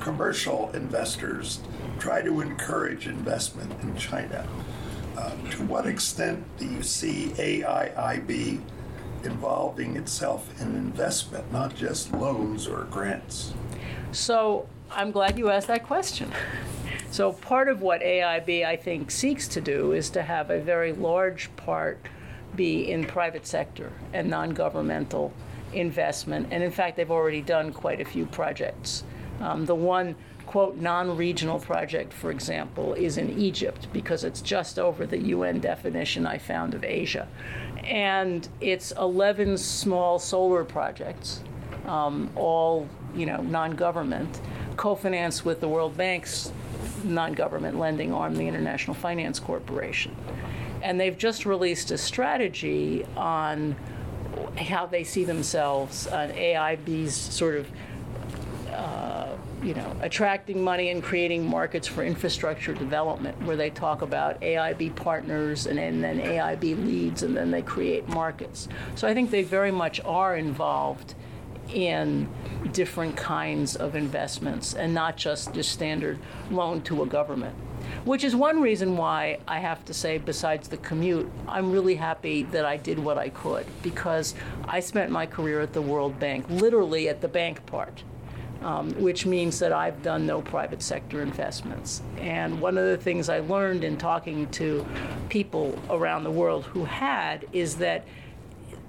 commercial investors try to encourage investment in China. Uh, to what extent do you see AIIB involving itself in investment, not just loans or grants? So I'm glad you asked that question. So part of what AIB, I think, seeks to do is to have a very large part be in private sector and non-governmental investment. And in fact, they've already done quite a few projects. Um, the one quote non-regional project, for example, is in Egypt because it's just over the UN definition I found of Asia, and it's 11 small solar projects, um, all you know non-government, co-financed with the World Bank's non-government lending arm, the International Finance Corporation. And they've just released a strategy on how they see themselves on AIB's sort of uh, you know, attracting money and creating markets for infrastructure development, where they talk about AIB partners and, and then AIB leads, and then they create markets. So I think they very much are involved in different kinds of investments and not just the standard loan to a government. Which is one reason why I have to say, besides the commute, I'm really happy that I did what I could because I spent my career at the World Bank, literally at the bank part. um, which means that I've done no private sector investments. And one of the things I learned in talking to people around the world who had is that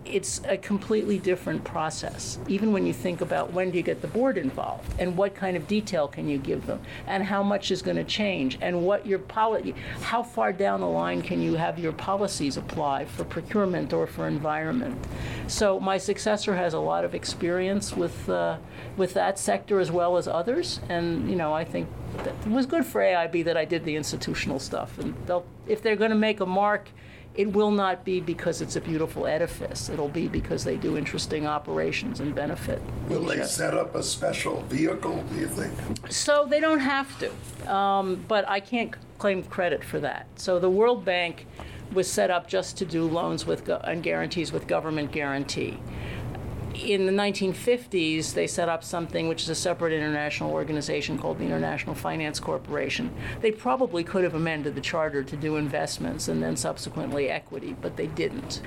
it's a completely different process. Even when you think about when do you get the board involved and what kind of detail can you give them and how much is going to change and what your policy, how far down the line can you have your policies apply for procurement or for environment. So my successor has a lot of experience with uh, with that sector as well as others, and you know I think it was good for AIB that I did the institutional stuff. And if they're going to make a mark it will not be because it's a beautiful edifice. It'll be because they do interesting operations and benefit. Will they set up a special vehicle, do you think? So they don't have to, um, but I can't claim credit for that. So the World Bank was set up just to do loans with go- and guarantees with government guarantee. In the 1950s, they set up something which is a separate international organization called the International Finance Corporation. They probably could have amended the charter to do investments and then subsequently equity, but they didn't.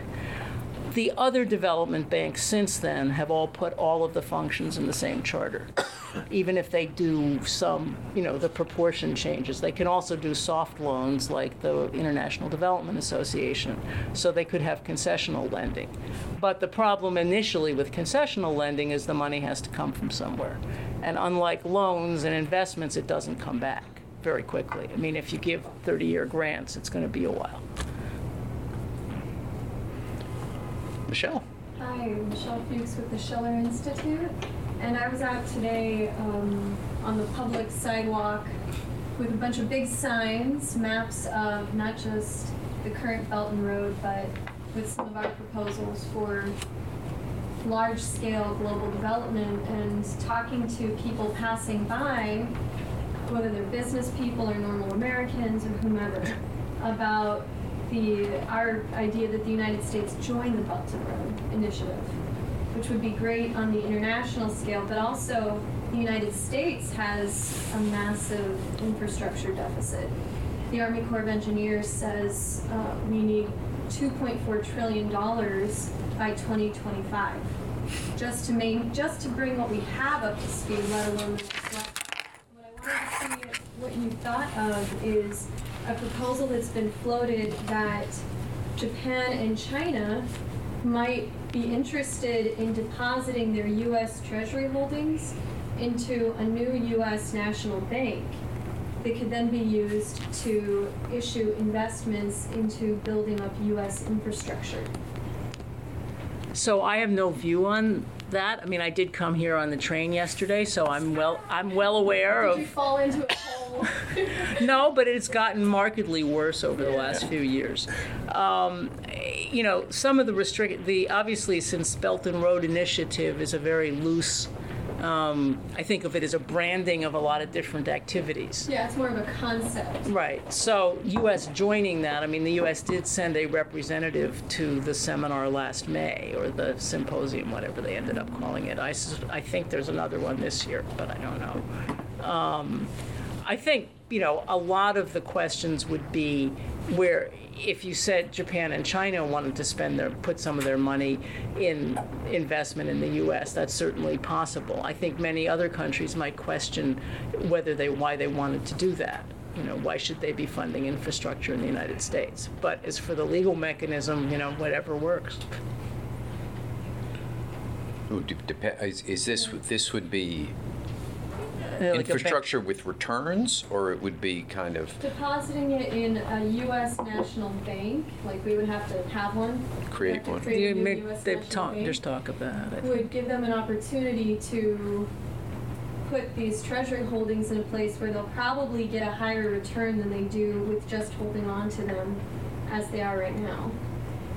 The other development banks since then have all put all of the functions in the same charter, even if they do some, you know, the proportion changes. They can also do soft loans like the International Development Association, so they could have concessional lending. But the problem initially with concessional lending is the money has to come from somewhere. And unlike loans and investments, it doesn't come back very quickly. I mean, if you give 30 year grants, it's going to be a while. Michelle. Hi, I'm Michelle Fuchs with the Schiller Institute, and I was out today um, on the public sidewalk with a bunch of big signs, maps of not just the current Belt and Road, but with some of our proposals for large-scale global development, and talking to people passing by, whether they're business people or normal Americans or whomever, about the, our idea that the United States join the Belt and Road Initiative, which would be great on the international scale, but also the United States has a massive infrastructure deficit. The Army Corps of Engineers says uh, we need $2.4 trillion by 2025 just to main, just to bring what we have up to speed, let alone the. What I wanted to see what you thought of is a proposal that's been floated that Japan and China might be interested in depositing their U.S. Treasury holdings into a new U.S. national bank that could then be used to issue investments into building up U.S. infrastructure. So I have no view on that. I mean, I did come here on the train yesterday, so I'm well, I'm well aware Did you of, fall into a? no, but it's gotten markedly worse over the last few years. Um, You know, some of the restrict, the, obviously, since Belt and Road Initiative is a very loose, um, I think of it as a branding of a lot of different activities. yeah, it's more of a concept. Right. So U.S. joining that, I mean, the U.S. did send a representative to the seminar last May, or the symposium, whatever they ended up calling it. I, I think there's another one this year, but I don't know. Um, I think, you know, a lot of the questions would be where, if you said Japan and China wanted to spend their, put some of their money in investment in the U.S., that's certainly possible. I think many other countries might question whether they, why they wanted to do that. You know, why should they be funding infrastructure in the United States? But as for the legal mechanism, you know, whatever works. Is is this, this would be Uh, like infrastructure with returns, or it would be kind of Depositing it in a U.S. national bank, like we would have to have one. Create have one. create You make- US They've national talked, bank. there's talk about it. Would give them an opportunity to put these treasury holdings in a place where they'll probably get a higher return than they do with just holding on to them as they are right now.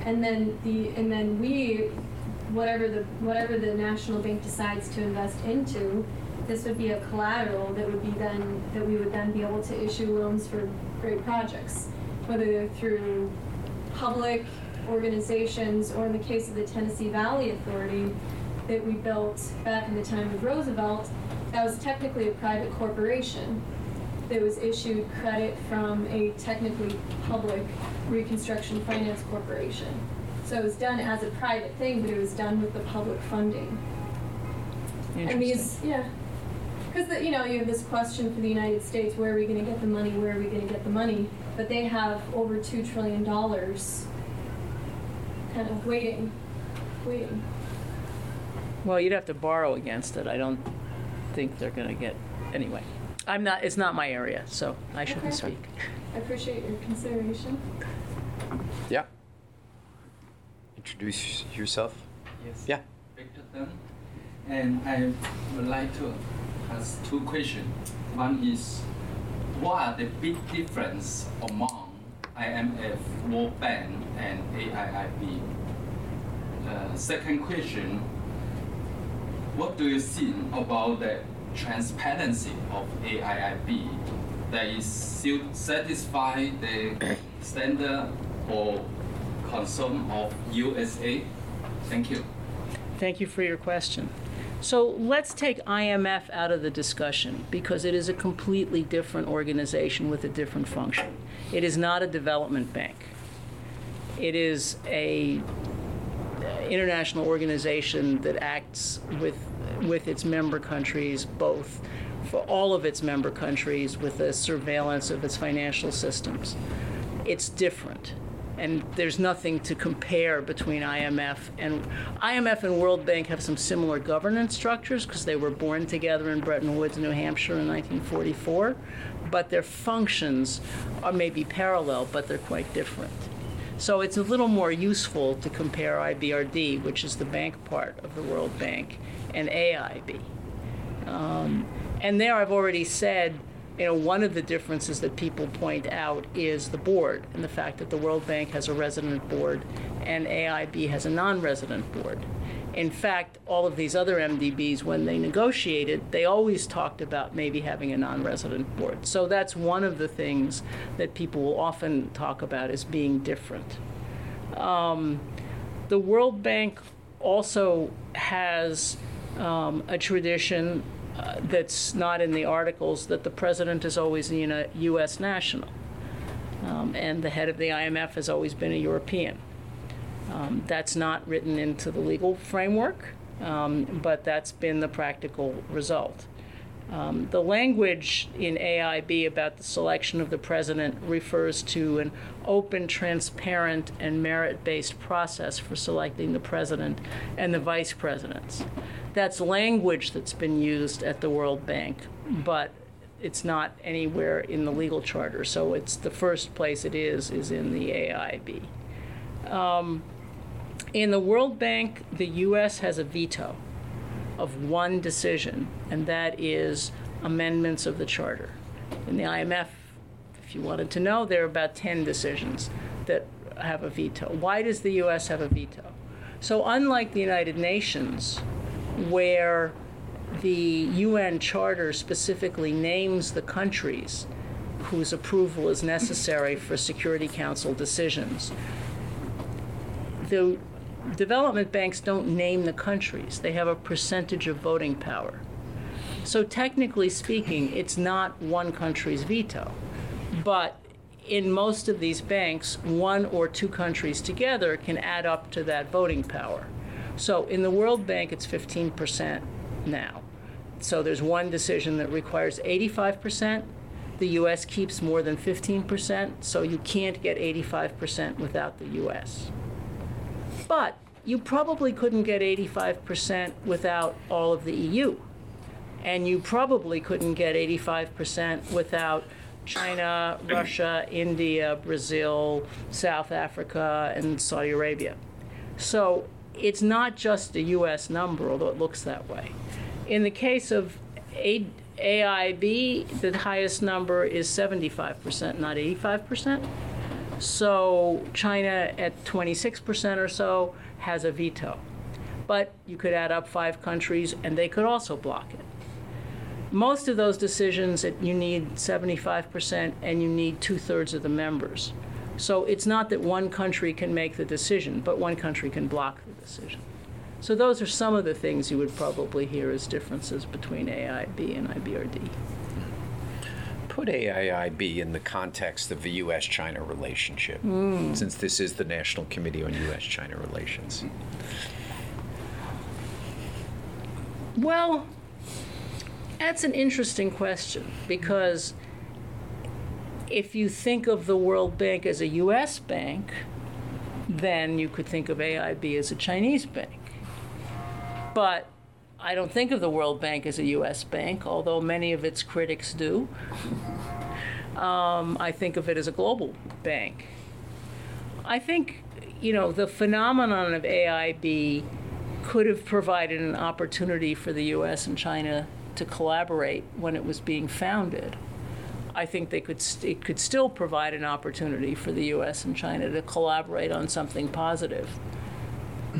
And then the, and then we, whatever the, whatever the national bank decides to invest into, this would be a collateral that would be then, that we would then be able to issue loans for great projects, whether through public organizations, or in the case of the Tennessee Valley Authority that we built back in the time of Roosevelt, that was technically a private corporation that was issued credit from a technically public Reconstruction Finance Corporation. So it was done as a private thing, but it was done with the public funding. And these, yeah, Because you know you have this question for the United States: Where are we going to get the money? Where are we going to get the money? But they have over two trillion dollars, kind of waiting, waiting. Well, you'd have to borrow against it. I don't think they're going to get, anyway. I'm not, it's not my area, so I shouldn't Okay. speak. I appreciate your consideration. Yeah. Introduce yourself. Yes. Yeah. Victor Dunn. And I would like to ask two questions. One is, what are the big difference among IMF, World Bank, and AIIB? Uh, second question, what do you think about the transparency of AIIB that is still satisfy the standard or concern of USA? Thank you. Thank you for your question. So let's take IMF out of the discussion because it is a completely different organization with a different function. It is not a development bank. It is a international organization that acts with with its member countries both for all of its member countries with the surveillance of its financial systems. It's different. And there's nothing to compare between IMF and IMF and World Bank have some similar governance structures because they were born together in Bretton Woods, New Hampshire in 1944, but their functions are maybe parallel, but they're quite different. So it's a little more useful to compare IBRD, which is the bank part of the World Bank, and AIB. Um, and there I've already said, you know, one of the differences that people point out is the board and the fact that the World Bank has a resident board and AIB has a non-resident board. In fact, all of these other MDBs, when they negotiated, they always talked about maybe having a non-resident board. So that's one of the things that people will often talk about as being different. Um, the World Bank also has um, a tradition uh, that's not in the articles that the president is always a U.S. national, um, and the head of the IMF has always been a European. Um, that's not written into the legal framework, um, but that's been the practical result. Um, the language in AIB about the selection of the president refers to an open, transparent, and merit based process for selecting the president and the vice presidents. That's language that's been used at the World Bank, but it's not anywhere in the legal charter. So it's the first place it is, is in the AIB. Um, in the World Bank, the U.S. has a veto of one decision, and that is amendments of the charter. In the IMF, if you wanted to know, there are about 10 decisions that have a veto. Why does the U.S. have a veto? So, unlike the United Nations, where the UN Charter specifically names the countries whose approval is necessary for Security Council decisions, the development banks don't name the countries, they have a percentage of voting power. So, technically speaking, it's not one country's veto. But in most of these banks, one or two countries together can add up to that voting power. So, in the World Bank, it's 15% now. So, there's one decision that requires 85%. The US keeps more than 15%, so you can't get 85% without the US. But you probably couldn't get 85% without all of the EU. And you probably couldn't get 85% without China, Russia, India, Brazil, South Africa, and Saudi Arabia. So it's not just a US number, although it looks that way. In the case of A- AIB, the highest number is 75%, not 85%. So China at 26% or so has a veto. But you could add up five countries and they could also block it. Most of those decisions, you need 75% and you need two thirds of the members. So it's not that one country can make the decision, but one country can block the decision. So those are some of the things you would probably hear as differences between AIB and IBRD. Put be in the context of the U.S. China relationship, hmm. since this is the National Committee on U.S. China Relations. Well, That's an interesting question because if you think of the World Bank as a US bank, then you could think of AIB as a Chinese bank. But I don't think of the World Bank as a US bank, although many of its critics do. Um, I think of it as a global bank. I think, you know, the phenomenon of AIB could have provided an opportunity for the US and China to collaborate when it was being founded. I think they could st- it could still provide an opportunity for the US and China to collaborate on something positive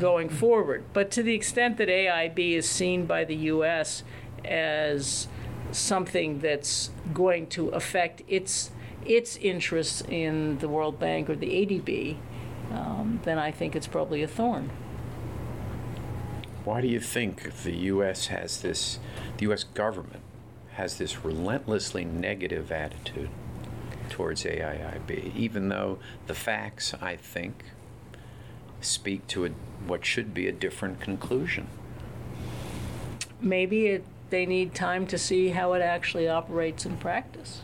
going forward. But to the extent that AIIB is seen by the US as something that's going to affect its its interests in the World Bank or the ADB, um, then I think it's probably a thorn. Why do you think the U.S. has this, the U.S. government has this relentlessly negative attitude towards AIIB, even though the facts, I think, speak to a, what should be a different conclusion? Maybe it, they need time to see how it actually operates in practice.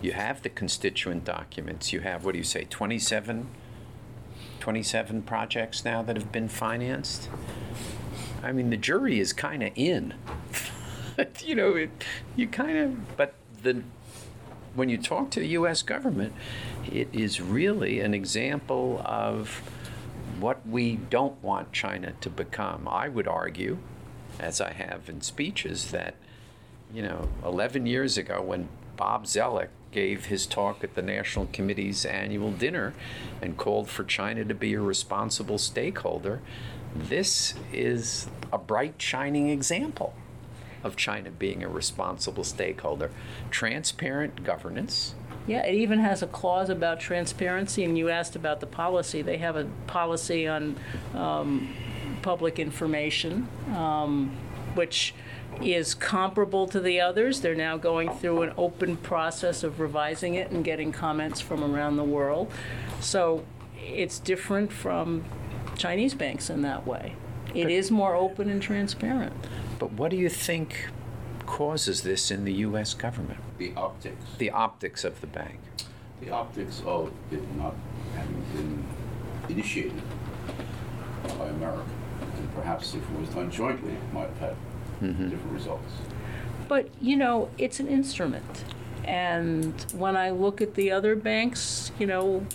You have the constituent documents. You have, what do you say, 27, 27 projects now that have been financed? I mean, the jury is kind of in. you know, it, you kind of, but the, when you talk to the U.S. government, it is really an example of what we don't want China to become. I would argue, as I have in speeches, that, you know, 11 years ago when Bob Zoellick gave his talk at the National Committee's annual dinner and called for China to be a responsible stakeholder, this is a bright, shining example of China being a responsible stakeholder. Transparent governance. Yeah, it even has a clause about transparency, and you asked about the policy. They have a policy on um, public information, um, which is comparable to the others. They're now going through an open process of revising it and getting comments from around the world. So it's different from Chinese banks in that way. It is more open and transparent. But what do you think causes this in the U.S. government? The optics. The optics of the bank. The optics of it not having been initiated by America. And perhaps if it was done jointly, it might have had mm-hmm. different results. But, you know, it's an instrument. And when I look at the other banks, you know,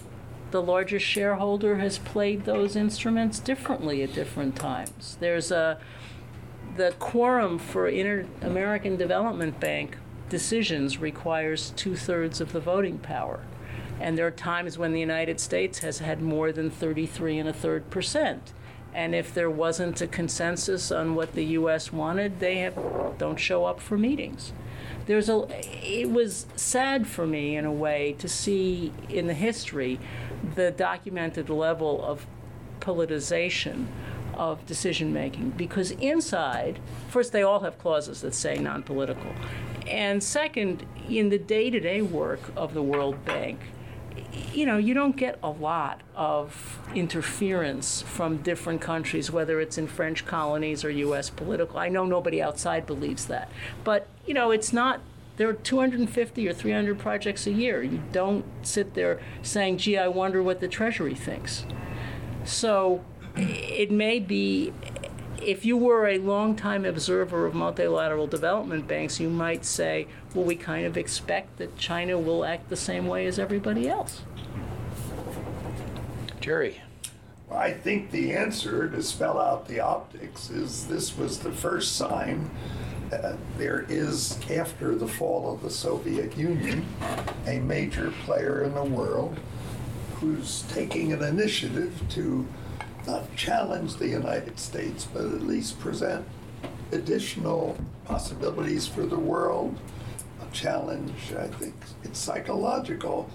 the largest shareholder has played those instruments differently at different times. There's a the quorum for Inter American Development Bank decisions requires two thirds of the voting power. And there are times when the United States has had more than 33 and a third percent. And if there wasn't a consensus on what the U.S. wanted, they have, don't show up for meetings. There's a, it was sad for me in a way to see in the history the documented level of politicization of decision making because inside, first, they all have clauses that say non political. And second, in the day to day work of the World Bank, you know, you don't get a lot of interference from different countries, whether it's in French colonies or U.S. political. I know nobody outside believes that. But, you know, it's not, there are 250 or 300 projects a year. You don't sit there saying, gee, I wonder what the Treasury thinks. So it may be if you were a long-time observer of multilateral development banks, you might say, well, we kind of expect that China will act the same way as everybody else. Jerry. Well, I think the answer to spell out the optics is this was the first sign that there is, after the fall of the Soviet Union, a major player in the world who's taking an initiative to not challenge the United States, but at least present additional possibilities for the world. A challenge, I think, it's psychological.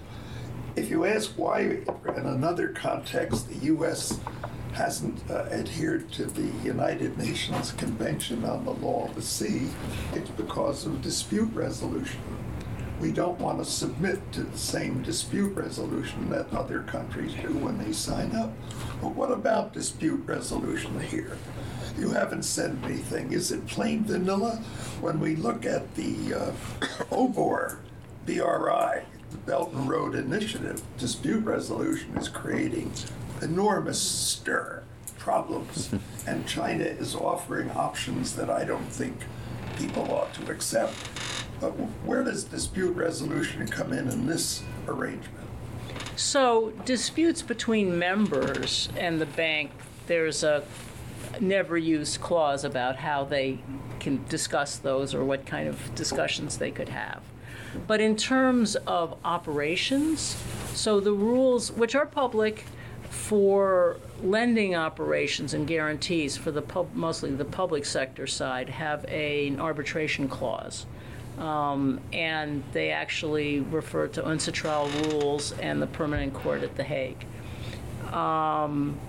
If you ask why, in another context, the U.S. hasn't uh, adhered to the United Nations Convention on the Law of the Sea, it's because of dispute resolution we don't want to submit to the same dispute resolution that other countries do when they sign up. But what about dispute resolution here? You haven't said anything. Is it plain vanilla? When we look at the uh, OBOR, BRI, the Belt and Road Initiative, dispute resolution is creating enormous stir, problems. And China is offering options that I don't think people ought to accept. Where does dispute resolution come in in this arrangement? So disputes between members and the bank, there's a never used clause about how they can discuss those or what kind of discussions they could have. But in terms of operations, so the rules, which are public for lending operations and guarantees for the pub, mostly the public sector side, have a, an arbitration clause. Um, and they actually refer to UNCITRAL rules and the permanent court at The Hague. Um,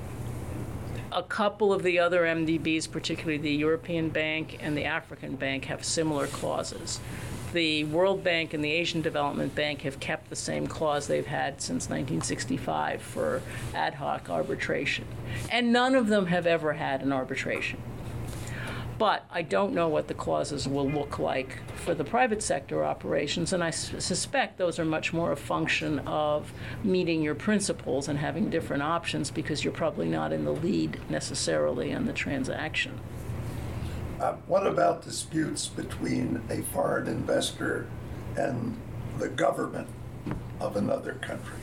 a couple of the other MDBs, particularly the European Bank and the African Bank, have similar clauses. The World Bank and the Asian Development Bank have kept the same clause they've had since 1965 for ad hoc arbitration. And none of them have ever had an arbitration. But I don't know what the clauses will look like for the private sector operations, and I suspect those are much more a function of meeting your principles and having different options because you're probably not in the lead necessarily on the transaction. Uh, what about disputes between a foreign investor and the government of another country?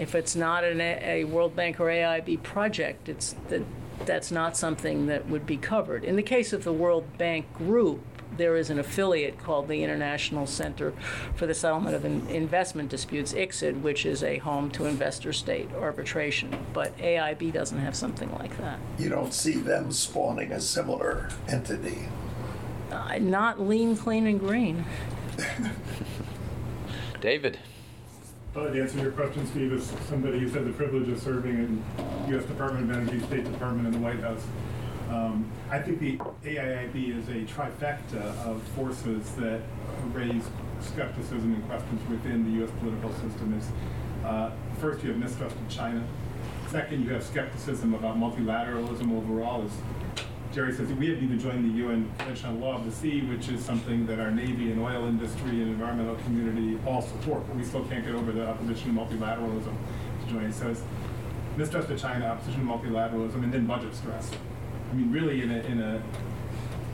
If it's not an, a World Bank or AIIB project, it's the that's not something that would be covered. In the case of the World Bank Group, there is an affiliate called the International Center for the Settlement of in- Investment Disputes, ICSID, which is a home to investor state arbitration. But AIIB doesn't have something like that. You don't see them spawning a similar entity. Uh, not lean, clean, and green. David. Well, to answer your question, Steve, as somebody who's had the privilege of serving in U.S. Department of Energy, State Department, and the White House, um, I think the AIIB is a trifecta of forces that raise skepticism and questions within the U.S. political system. Is uh, first you have mistrust of China. Second, you have skepticism about multilateralism overall. As Jerry says we haven't even joined the UN Convention on Law of the Sea, which is something that our Navy and oil industry and environmental community all support, but we still can't get over the opposition to multilateralism to join. So it's mistrust of China, opposition to multilateralism, and then budget stress. I mean, really, in a, in a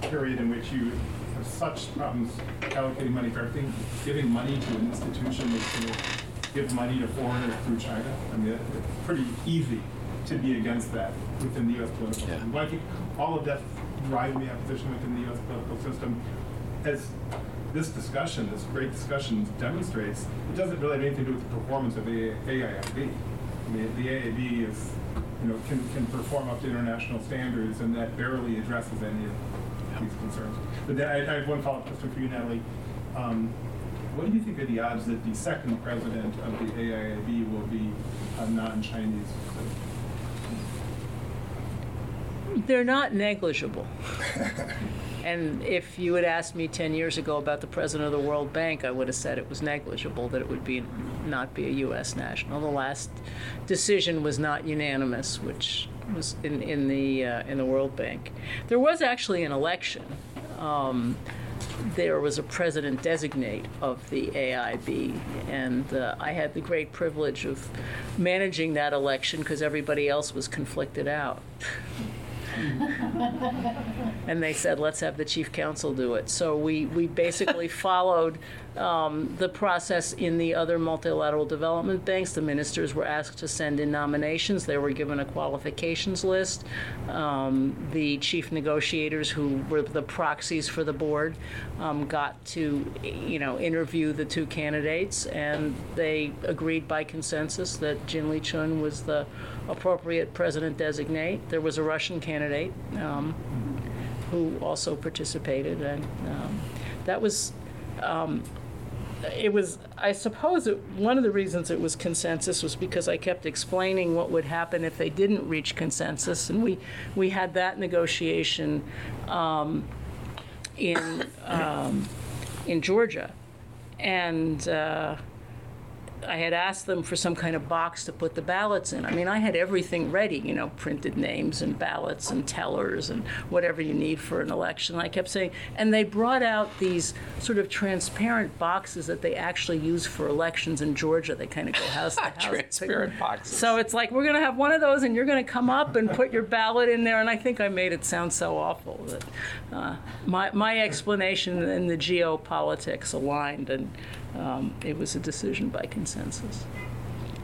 period in which you have such problems allocating money for everything, giving money to an institution that's going to give money to foreigners through China, I mean, it's pretty easy to be against that within the U.S. political Yeah. system. But I think all of that driving the opposition within the U.S. political system, as this discussion, this great discussion demonstrates, it doesn't really have anything to do with the performance of the AIIB. I mean, the AIIB is, you know, can, can perform up to international standards, and that barely addresses any of these concerns. But then I, I have one follow-up question for you, Natalie. Um, what do you think are the odds that the second president of the AIIB will be a non-Chinese? They're not negligible. And if you had asked me 10 years ago about the president of the World Bank, I would have said it was negligible that it would be not be a U.S. national. The last decision was not unanimous, which was in, in the uh, in the World Bank. There was actually an election. Um, there was a president designate of the AIIB, and uh, I had the great privilege of managing that election because everybody else was conflicted out. and they said, let's have the chief counsel do it. So we, we basically followed um, the process in the other multilateral development banks. The ministers were asked to send in nominations. They were given a qualifications list. Um, the chief negotiators, who were the proxies for the board, um, got to, you know, interview the two candidates, and they agreed by consensus that Jin Liqun was the appropriate president designate. There was a Russian candidate um, who also participated, and um, that was. Um, it was, I suppose, it, one of the reasons it was consensus was because I kept explaining what would happen if they didn't reach consensus, and we we had that negotiation um, in um, in Georgia, and. Uh, I had asked them for some kind of box to put the ballots in. I mean, I had everything ready, you know, printed names and ballots and tellers and whatever you need for an election. I kept saying, and they brought out these sort of transparent boxes that they actually use for elections in Georgia. They kind of go house to house. Transparent boxes. So it's like we're going to have one of those, and you're going to come up and put your ballot in there. And I think I made it sound so awful that uh, my my explanation and the geopolitics aligned, and um, it was a decision by consensus.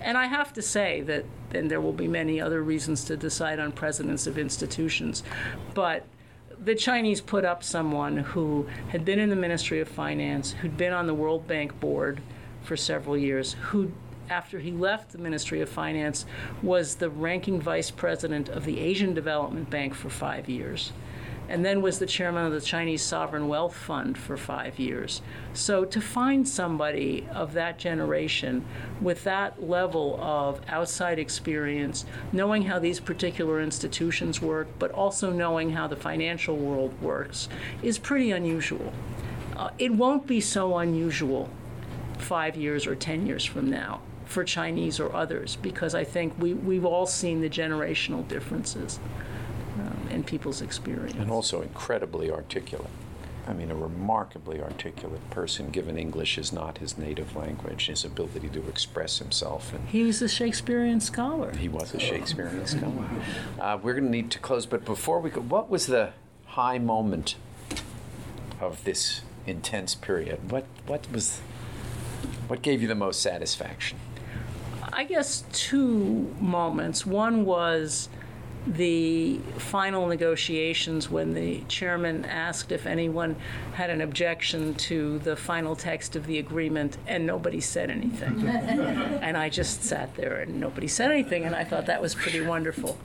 And I have to say that, and there will be many other reasons to decide on presidents of institutions, but the Chinese put up someone who had been in the Ministry of Finance, who'd been on the World Bank board for several years, who, after he left the Ministry of Finance, was the ranking vice president of the Asian Development Bank for five years, and then was the chairman of the Chinese Sovereign Wealth Fund for five years. So to find somebody of that generation with that level of outside experience, knowing how these particular institutions work, but also knowing how the financial world works, is pretty unusual. Uh, it won't be so unusual five years or 10 years from now for Chinese or others, because I think we, we've all seen the generational differences people's experience. And also incredibly articulate. I mean, a remarkably articulate person, given English is not his native language, his ability to express himself. And He was a Shakespearean scholar. he was a Shakespearean scholar. Uh, we're going to need to close, but before we go, what was the high moment of this intense period? What, what was, what gave you the most satisfaction? I guess two moments. One was the final negotiations when the chairman asked if anyone had an objection to the final text of the agreement, and nobody said anything. and I just sat there and nobody said anything, and I thought that was pretty wonderful.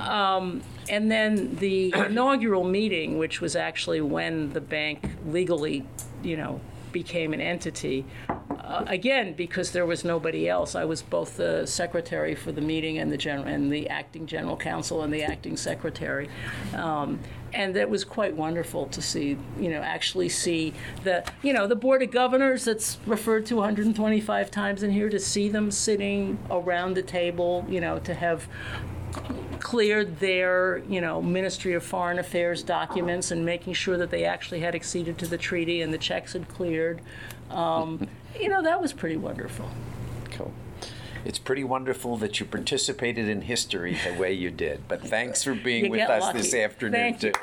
Um, and then the inaugural meeting, which was actually when the bank legally, you know, became an entity. Uh, again, because there was nobody else, I was both the secretary for the meeting and the general and the acting general counsel and the acting secretary, um, and it was quite wonderful to see, you know, actually see the, you know, the board of governors that's referred to 125 times in here to see them sitting around the table, you know, to have cleared their, you know, Ministry of Foreign Affairs documents and making sure that they actually had acceded to the treaty and the checks had cleared. Um, you know, that was pretty wonderful. Cool. It's pretty wonderful that you participated in history the way you did, but thanks for being You with us lucky. this afternoon, Thank you. too.